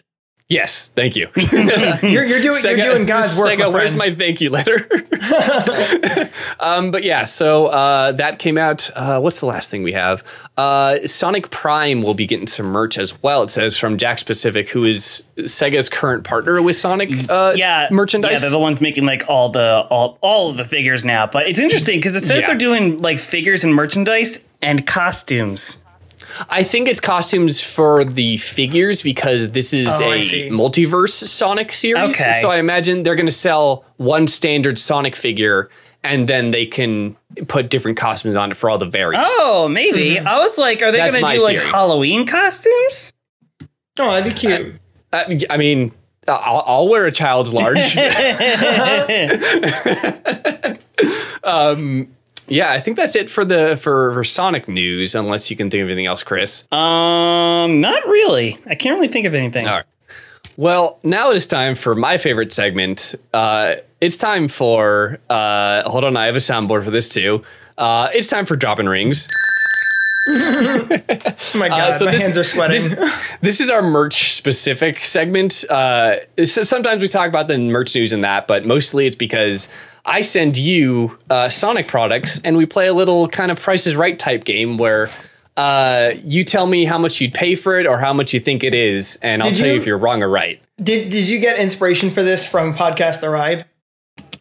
Yes, thank you. You're, you're doing you're doing God's work. Sega, my where's my thank you letter? um, but yeah, so uh, that came out. Uh, what's the last thing we have? Uh, Sonic Prime will be getting some merch as well. It says from Jakks Pacific, who is Sega's current partner with Sonic. Uh, yeah, merchandise. Yeah, they're the ones making like all the all all of the figures now. But it's interesting because it says Yeah. they're doing like figures and merchandise and costumes. I think it's costumes for the figures because this is Oh, I a see. multiverse Sonic series. Okay. So I imagine they're going to sell one standard Sonic figure and then they can put different costumes on it for all the variants. Oh, maybe. I was like, are they going to my do like. Halloween costumes? Oh, that'd be cute. Uh, I mean, I'll, I'll wear a child's large. um, yeah, I think that's it for the for, for Sonic news. Unless you can think of anything else, Chris. Um, not really. I can't really think of anything. All right. Well, now it is time for my favorite segment. Uh, it's time for. Uh, hold on, I have a soundboard for this too. Uh, it's time for dropping rings. Oh my God, so my this- hands are sweating. This, this is our merch specific segment. Uh, so sometimes we talk about the merch news and that, but mostly it's because I send you uh, Sonic products and we play a little kind of Price is Right type game where Uh, you tell me how much you'd pay for it or how much you think it is, and I'll Did tell you you- if you're wrong or right. Did Did you get inspiration for this from podcast The Ride?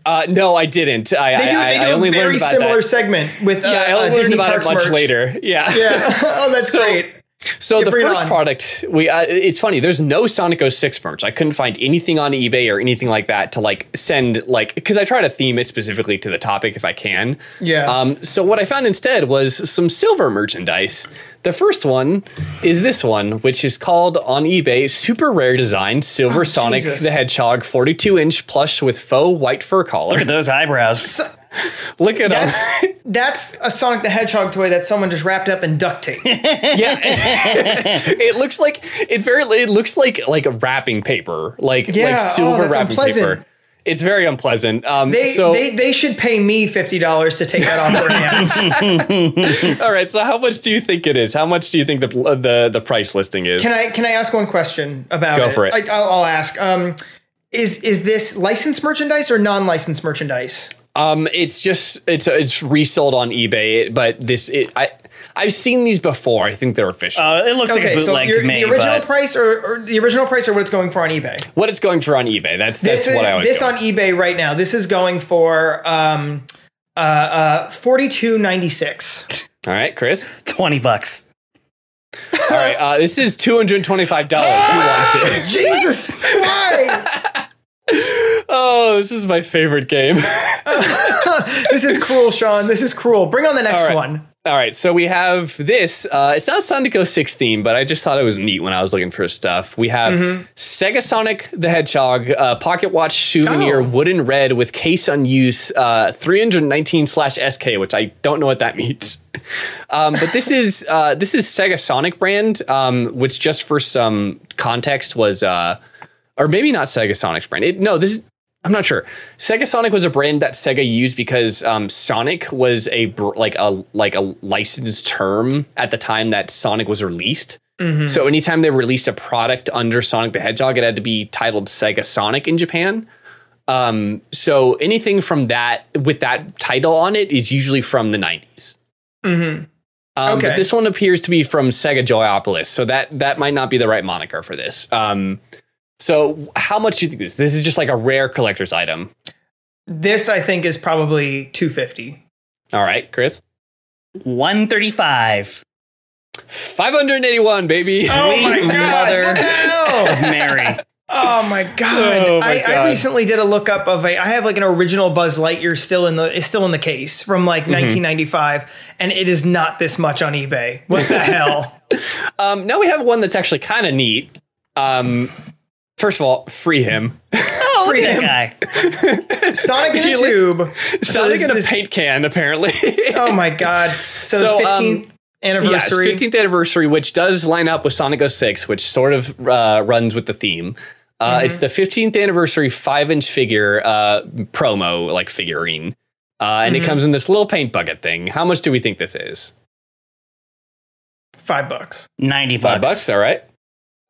Uh, no, I didn't. I, They do. I, They I only a learned very about similar that. segment with uh, Yeah, I uh, only learned Disney about Parks it much merch. later. Yeah. Yeah. oh, that's So- great. So Yeah, the first on. product, we uh, it's funny. There's no Sonic 06 merch. I couldn't find anything on eBay or anything like that to like send like because I try to theme it specifically to the topic if I can. Yeah. Um. So what I found instead was some silver merchandise. The first one is this one, which is called on eBay Super Rare Design Silver Oh, Sonic Jesus. the Hedgehog 42 inch plush with faux white fur collar. Look at those eyebrows. Look at them. That's that's a Sonic the Hedgehog toy that someone just wrapped up in duct tape. Yeah, it looks like it very. It looks like like a wrapping paper, like Yeah, like oh, silver that's wrapping unpleasant. paper. It's very unpleasant. Um, They so they they should pay me fifty dollars to take that off their hands. all right. So how much do you think it is? How much do you think the the the price listing is? Can I can I ask one question about Go it? for it. I, I'll, I'll ask. Um, is is this licensed merchandise or non-licensed merchandise? Um, it's just it's it's resold on eBay, but this it, I I've seen these before. I think they're official. Uh, it looks like Okay, a so bootleg your, to me. the original but price or, or the original price or what it's going for on eBay. what it's going for on eBay? That's This that's is what I always this go on eBay right now. This is going for um uh uh forty two ninety six. All right, Chris. twenty bucks. All right, uh, this is two hundred twenty five dollars. Who wants it? Jesus, why? Oh, this is my favorite game. This is cruel, Sean. This is cruel. Bring on the next All right. one. All right, so we have this. Uh, it's not Sonic 06 theme, but I just thought it was neat when I was looking for stuff. We have Mm-hmm. Sega Sonic the Hedgehog uh, pocket watch souvenir, Oh. wooden red with case unused, uh, 319 slash SK, which I don't know what that means. Um, but this is uh, this is Sega Sonic brand, um, which just for some context was, uh, or maybe not Sega Sonic's brand. It, no, this is I'm not sure. Sega Sonic was a brand that Sega used because um, Sonic was a like a like a licensed term at the time that Sonic was released. So anytime they released a product under Sonic the Hedgehog, it had to be titled Sega Sonic in Japan. Um, so anything from that with that title on it is usually from the 90s. Mm-hmm. Um, Okay. But this one appears to be from Sega Joypolis, so that that might not be the right moniker for this. Um, so how much do you think this? This is just like a rare collector's item. This I think is probably two fifty. All right, Chris. One thirty-five. 581, baby. Oh my god! mother. What the hell? Mary. Oh my god! Oh my I, I recently did a lookup of a. I have like an original Buzz Lightyear still in the is still in the case from like Mm-hmm. 1995, and it is not this much on eBay. What the hell? Um, now we have one that's actually kind of neat. Um, first of all, free him. Oh, look Free at him. that guy. Sonic in a tube. Sonic this- in a this- paint can, apparently. Oh my god! So, So, it's um, 15th anniversary. Yes, 15th anniversary, which does line up with Sonic 06, which sort of uh, runs with the theme. Uh, It's the 15th anniversary five inch figure uh, promo, like figurine. Uh, and it comes in this little paint bucket thing. How much do we think this is? Five bucks. Ninety bucks. Five bucks, all right.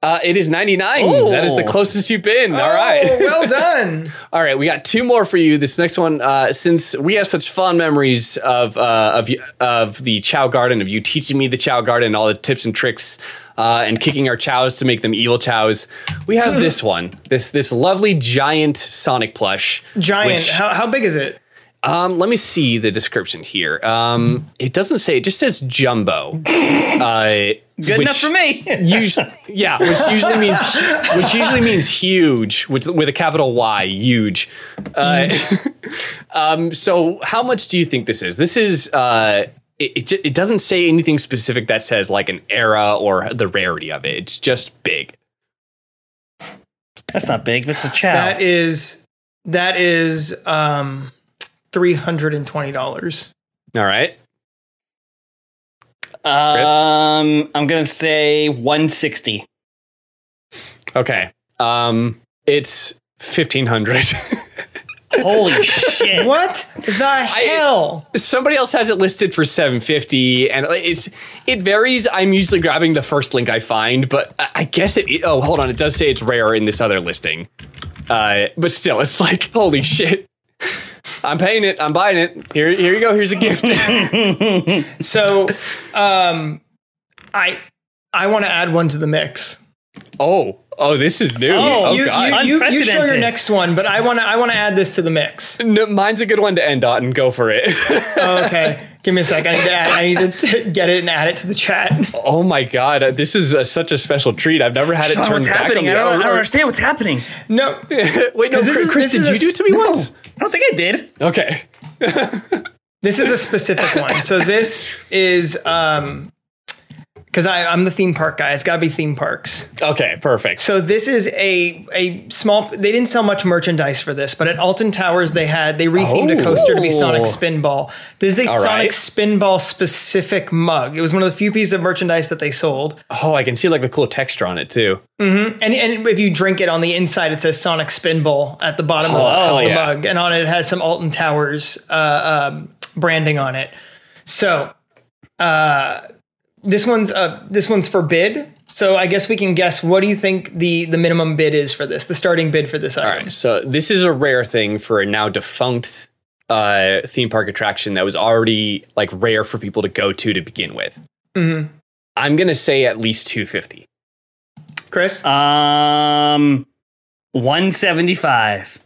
Uh, it is 99. Oh. That is the closest you've been. All oh, right. well done. All right, we got two more for you. This next one, uh, since we have such fond memories of uh, of of the Chao Garden, of you teaching me the Chao Garden, all the tips and tricks, uh, and kicking our chows to make them evil chows, we have this one, this this lovely giant Sonic plush. Giant. which- how, how big is it? Um, let me see the description here. Um, it doesn't say; it just says jumbo. Uh, Good enough for me. usually, yeah, which usually means which usually means huge, which with a capital Y, huge. Uh, um, so, how much do you think this is? This is. Uh, it, it, it doesn't say anything specific that says like an era or the rarity of it. It's just big. That's not big. That's a Chao. That is that is um three hundred and twenty dollars. All right. um, I'm gonna say 160. Okay. Um, it's fifteen hundred. Holy shit! What the hell? Somebody else has it listed for 750 and it's it varies. I'm usually grabbing the first link I find, but I I guess it oh, hold on, it does say it's rare in this other listing. Uh, but still it's like holy shit. I'm paying it. I'm buying it. Here here you go. Here's a gift. So, um, I I want to add one to the mix. Oh, oh, this is new. Oh, Oh, you, god. you, you, you show your Unprecedented. next one, but I want to I want to add this to the mix. No, mine's a good one to end on. Go for it. Okay, give me a sec. I need to add, I need to t- get it and add it to the chat. oh my god, uh, this is uh, such a special treat. I've never had it Sean, turned what's back happening? on I don't, I don't understand what's happening. No, Wait, no, this is- Chris, this did is you a- do it to me no. once? I don't think I did. Okay. this is a specific one. So this is um because I'm the theme park guy. It's got to be theme parks. Okay, perfect. So this is a a small. They didn't sell much merchandise for this, but at Alton Towers they had they rethemed a coaster to be Sonic Oh. Spinball. This is a All Sonic right. Spinball specific mug. It was one of the few pieces of merchandise that they sold. Oh, I can see like the cool texture on it too. And and if you drink it on the inside, it says Sonic Spinball at the bottom of, hell of the yeah. mug, and on it it has some Alton Towers uh, um, branding on it. So uh, this one's uh, this one's for bid. So I guess we can guess. What do you think the the minimum bid is for this? The starting bid for this All item. right, so this is a rare thing for a now defunct uh, theme park attraction that was already like rare for people to go to to begin with. Mhm. I'm gonna say at least 250. Chris. Um, one seventy five.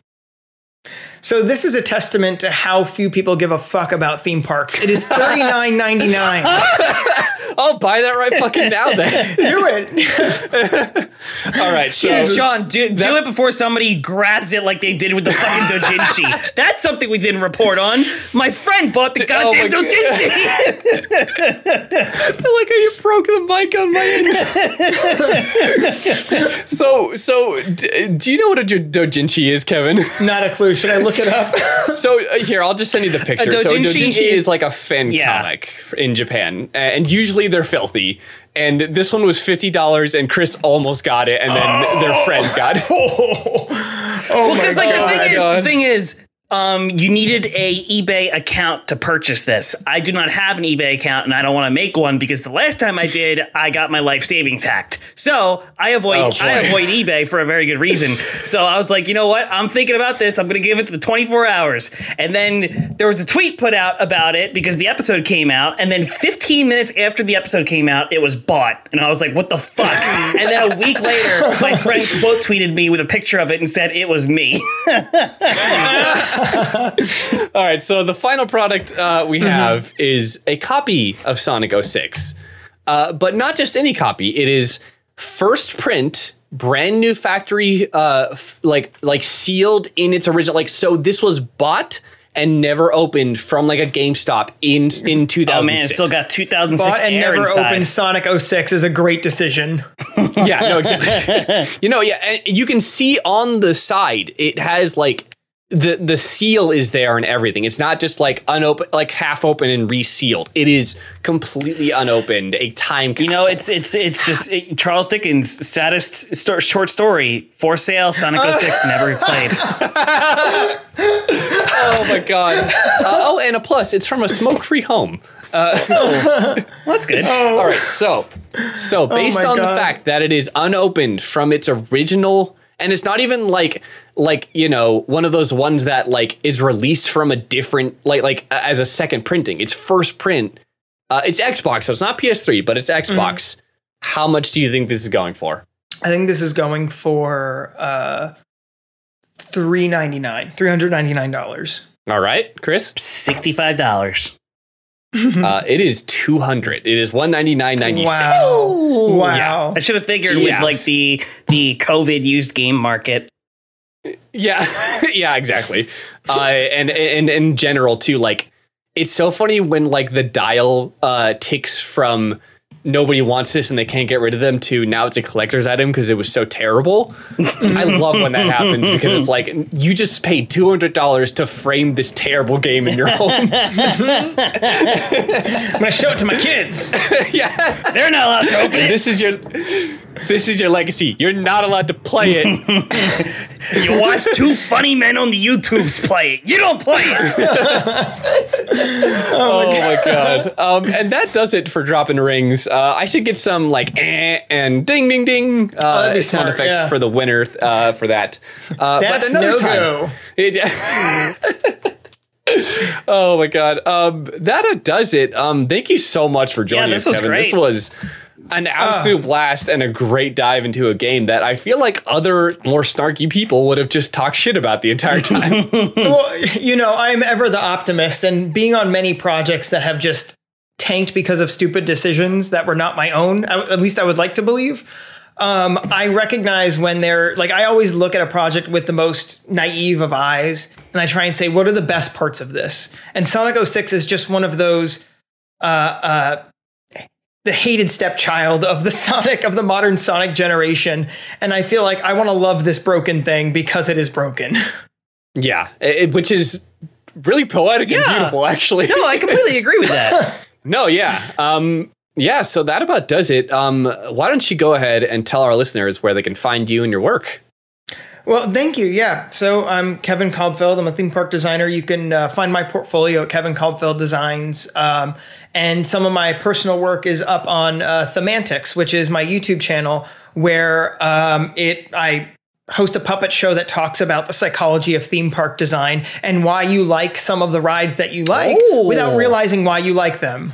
So this is a testament to how few people give a fuck about theme parks. It is thirty nine ninety nine. I'll buy that right fucking now then. Do it. All right, so Jesus. Sean, do, do it before somebody grabs it like they did with the fucking dojinshi. That's something we didn't report on. My friend bought the Oh my goddamn God. dojinshi. I like how you broke the mic on my end. so, so d- do you know what a do- dojinshi is, Kevin? Not a clue. Should I look it up? So uh, here, I'll just send you the picture. so a doujinshi dojinshi is- is like a fan Yeah. comic in Japan, a- and usually they're filthy. And this one was fifty dollars, and Chris almost got it, and then their oh. friend got it. oh Because my like god. the thing is, God. the thing is, um, you needed a eBay account to purchase this. I do not have an eBay account, and I don't want to make one because the last time I did, I got my life savings hacked. So I avoid Oh, I avoid eBay for a very good reason. so I was like, you know what? I'm thinking about this. I'm going to give it the 24 hours. And then there was a tweet put out about it because the episode came out, and then 15 minutes after the episode came out, it was bought, and I was like, what the fuck? and then a week later, my friend quote tweeted me with a picture of it and said it was me. All right, so the final product uh, we have is a copy of Sonic 06. Uh, but not just any copy. It is first print, brand new factory, uh, f- like like sealed in its original. Like so, this was bought and never opened from like a GameStop in in 2006. Oh man, it's still got 2006 Bought and air never inside. opened Sonic 06 is a great decision. yeah, no, exactly. you know, yeah, and you can see on the side it has like the the seal is there and everything. It's not just like unopened, like half open and resealed. It is completely unopened. A time capsule. You know, it's it's it's this it- Charles Dickens' saddest sto- short story for sale. Sonic 06 never played. oh my god. Uh, oh, and a plus, it's from a smoke free home. uh That's good. All right, so so based my on God. the fact that it is unopened from its original, and it's not even like like you know one of those ones that like is released from a different like like uh, as a second printing. It's first print. Uh, it's Xbox, so it's not PS3, but it's Xbox. How much do you think this is going for? I think this is going for uh 399 $399. All right, Chris. Sixty-five dollars. Uh, it is two hundred. It is one ninety nine ninety six. Wow. Wow. I should have figured it was like the the COVID used game market. Yeah, yeah, exactly. Uh, and and in general too, like it's so funny when like the dial uh, ticks from nobody wants this and they can't get rid of them to now it's a collector's item because it was so terrible. I love when that happens because it's like you just paid two hundred dollars to frame this terrible game in your home. I'm going to show it to my kids. yeah, They're not allowed to open it. this is your this is your legacy. You're not allowed to play it. You watch two funny men on the YouTubes play it. You don't play it. Oh my god! Um, and that does it for dropping rings. Uh, I should get some like eh and ding ding ding uh, that'd sound smart, effects yeah. for the winner uh, for that. Uh, That's but another no time, go. It- oh my god. Um, that does it. Um, thank you so much for joining this us, was Kevin. This was an absolute blast and a great dive into a game that I feel like other more snarky people would have just talked shit about the entire time. well, you know, I'm ever the optimist, and being on many projects that have just tanked because of stupid decisions that were not my own, at least I would like to believe. Um, I recognize when they're like, I always look at a project with the most naive of eyes, and I try and say, what are the best parts of this? And Sonic 06 is just one of those. Uh, uh, the hated stepchild of the Sonic of the modern Sonic generation, and I feel like I want to love this broken thing because it is broken. yeah, it- which is really poetic and beautiful, actually. No, I completely agree with that. No, yeah. Um, yeah, so that about does it. Um, why don't you go ahead and tell our listeners where they can find you and your work? Well, thank you. Yeah. So I'm Kevin Cobfeld. I'm a theme park designer. You can uh, find my portfolio at Kevin Cobfeld Designs. Um, and some of my personal work is up on uh, Themantics, which is my YouTube channel, where um, it I host a puppet show that talks about the psychology of theme park design and why you like some of the rides that you like Oh. without realizing why you like them.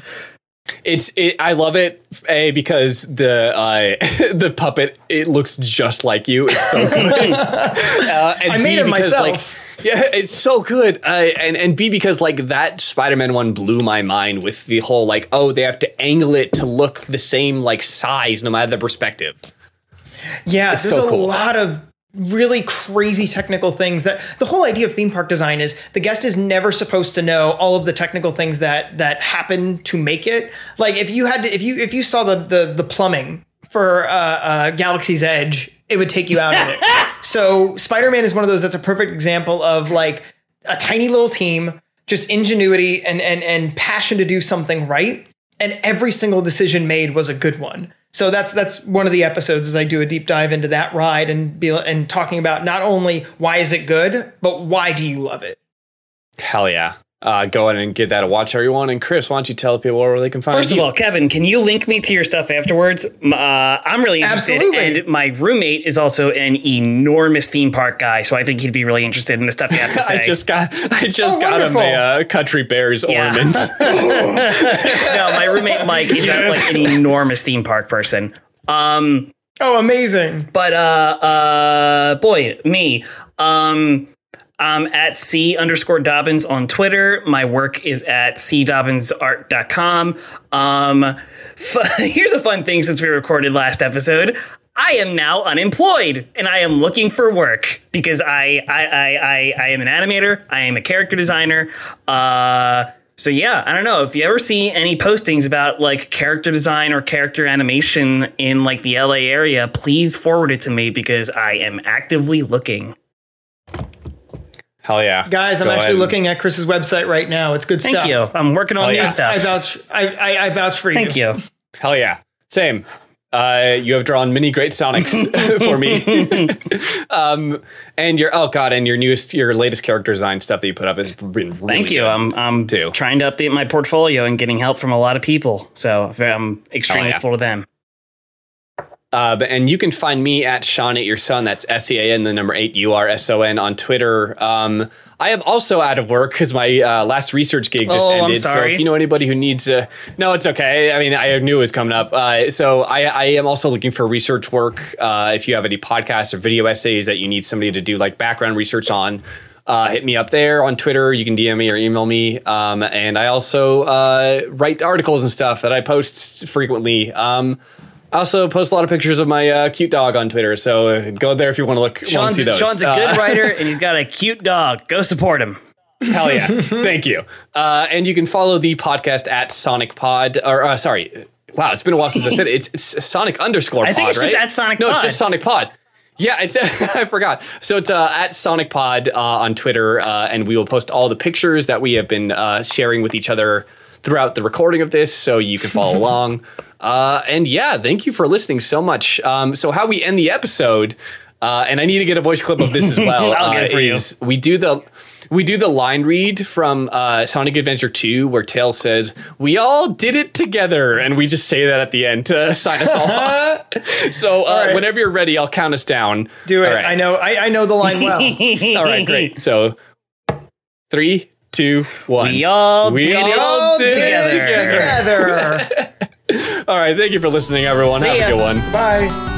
It's it, I love it a because the uh, the puppet it looks just like you. It's so good. uh, and I made B, it because, myself. Like, yeah, it's so good. Uh, and and B because like that Spider-Man one blew my mind with the whole like oh they have to angle it to look the same like size no matter the perspective. Yeah, there's so a cool. lot of really crazy technical things that the whole idea of theme park design is the guest is never supposed to know all of the technical things that that happen to make it. Like if you had to if you if you saw the the, the plumbing for uh, uh, Galaxy's Edge, it would take you out of it. so Spider-Man is one of those that's a perfect example of like a tiny little team, just ingenuity and and and passion to do something right and every single decision made was a good one. So that's that's one of the episodes as I do a deep dive into that ride and be and talking about not only why is it good, but why do you love it? Hell yeah. Uh, go ahead and give that a watch, everyone. And Chris, why don't you tell people where they can find First of all, Kevin, can you link me to your stuff afterwards? Uh, I'm really interested, Absolutely. and my roommate is also an enormous theme park guy, so I think he'd be really interested in the stuff you have to say. I just got I just Oh, got him a uh, country bears Yeah. ornament. no, my roommate Mike is uh, like an enormous theme park person. Um, Oh, amazing. but uh, uh, boy, me. Um, I'm at C underscore Dobbins on Twitter. My work is at cdobbinsart.com. Um, f- here's a fun thing since we recorded last episode. I am now unemployed and I am looking for work because I I, I, I, I am an animator. I am a character designer. Uh, so yeah, I don't know if you ever see any postings about like character design or character animation in like the LA area, please forward it to me because I am actively looking. Hell yeah. Guys, I'm Go actually ahead. looking at Chris's website right now. It's good Thank stuff. you. I'm working on Oh, new yeah. stuff. I vouch I, I, I vouch for you. Thank you. Hell yeah. Same. Uh, you have drawn many great Sonics for me. um, and your oh god, and your newest, your latest character design stuff that you put up has been really Thank you. I'm I'm Too. trying to update my portfolio and getting help from a lot of people. So I'm extremely Oh, yeah. grateful to them. Uh, but, and you can find me at Sean at your son. That's S E A N the number eight U R S O N on Twitter. Um, I am also out of work because my uh, last research gig just Oh, I'm ended. So if you know anybody who needs a, no, it's okay. I mean, I knew it was coming up. Uh, so I, I am also looking for research work. Uh, if you have any podcasts or video essays that you need somebody to do like background research on, uh, hit me up there on Twitter. You can DM me or email me. Um, and I also uh, write articles and stuff that I post frequently. Um, I also post a lot of pictures of my uh, cute dog on Twitter, so uh, go there if you want to look. Sean's, see those. Sean's a Uh, good writer and he's got a cute dog. Go support him. Hell yeah! Thank you. Uh, and you can follow the podcast at Sonic Pod, or uh, sorry, wow, it's been a while since I said it. It's, it's Sonic underscore. I think pod, it's just right? at Sonic No, it's just Sonic Pod. Yeah, it's I forgot. So it's uh, at Sonic Pod uh, on Twitter, uh, and we will post all the pictures that we have been uh, sharing with each other throughout the recording of this, so you can follow along. Uh, and yeah, thank you for listening so much. Um, so how we end the episode, uh, and I need to get a voice clip of this as well. I'll get it uh, for you. we do the we do the line read from uh, Sonic Adventure 2 where Tails says, "We all did it together," and we just say that at the end to sign us all off. So uh, right. whenever you're ready, I'll count us down. Do it. All right. I know I, I know the line well. All right, great. So three, two, one. We all We did all did did it it together. together. All right. Thank you for listening, everyone. See Have ya. a good one. Bye.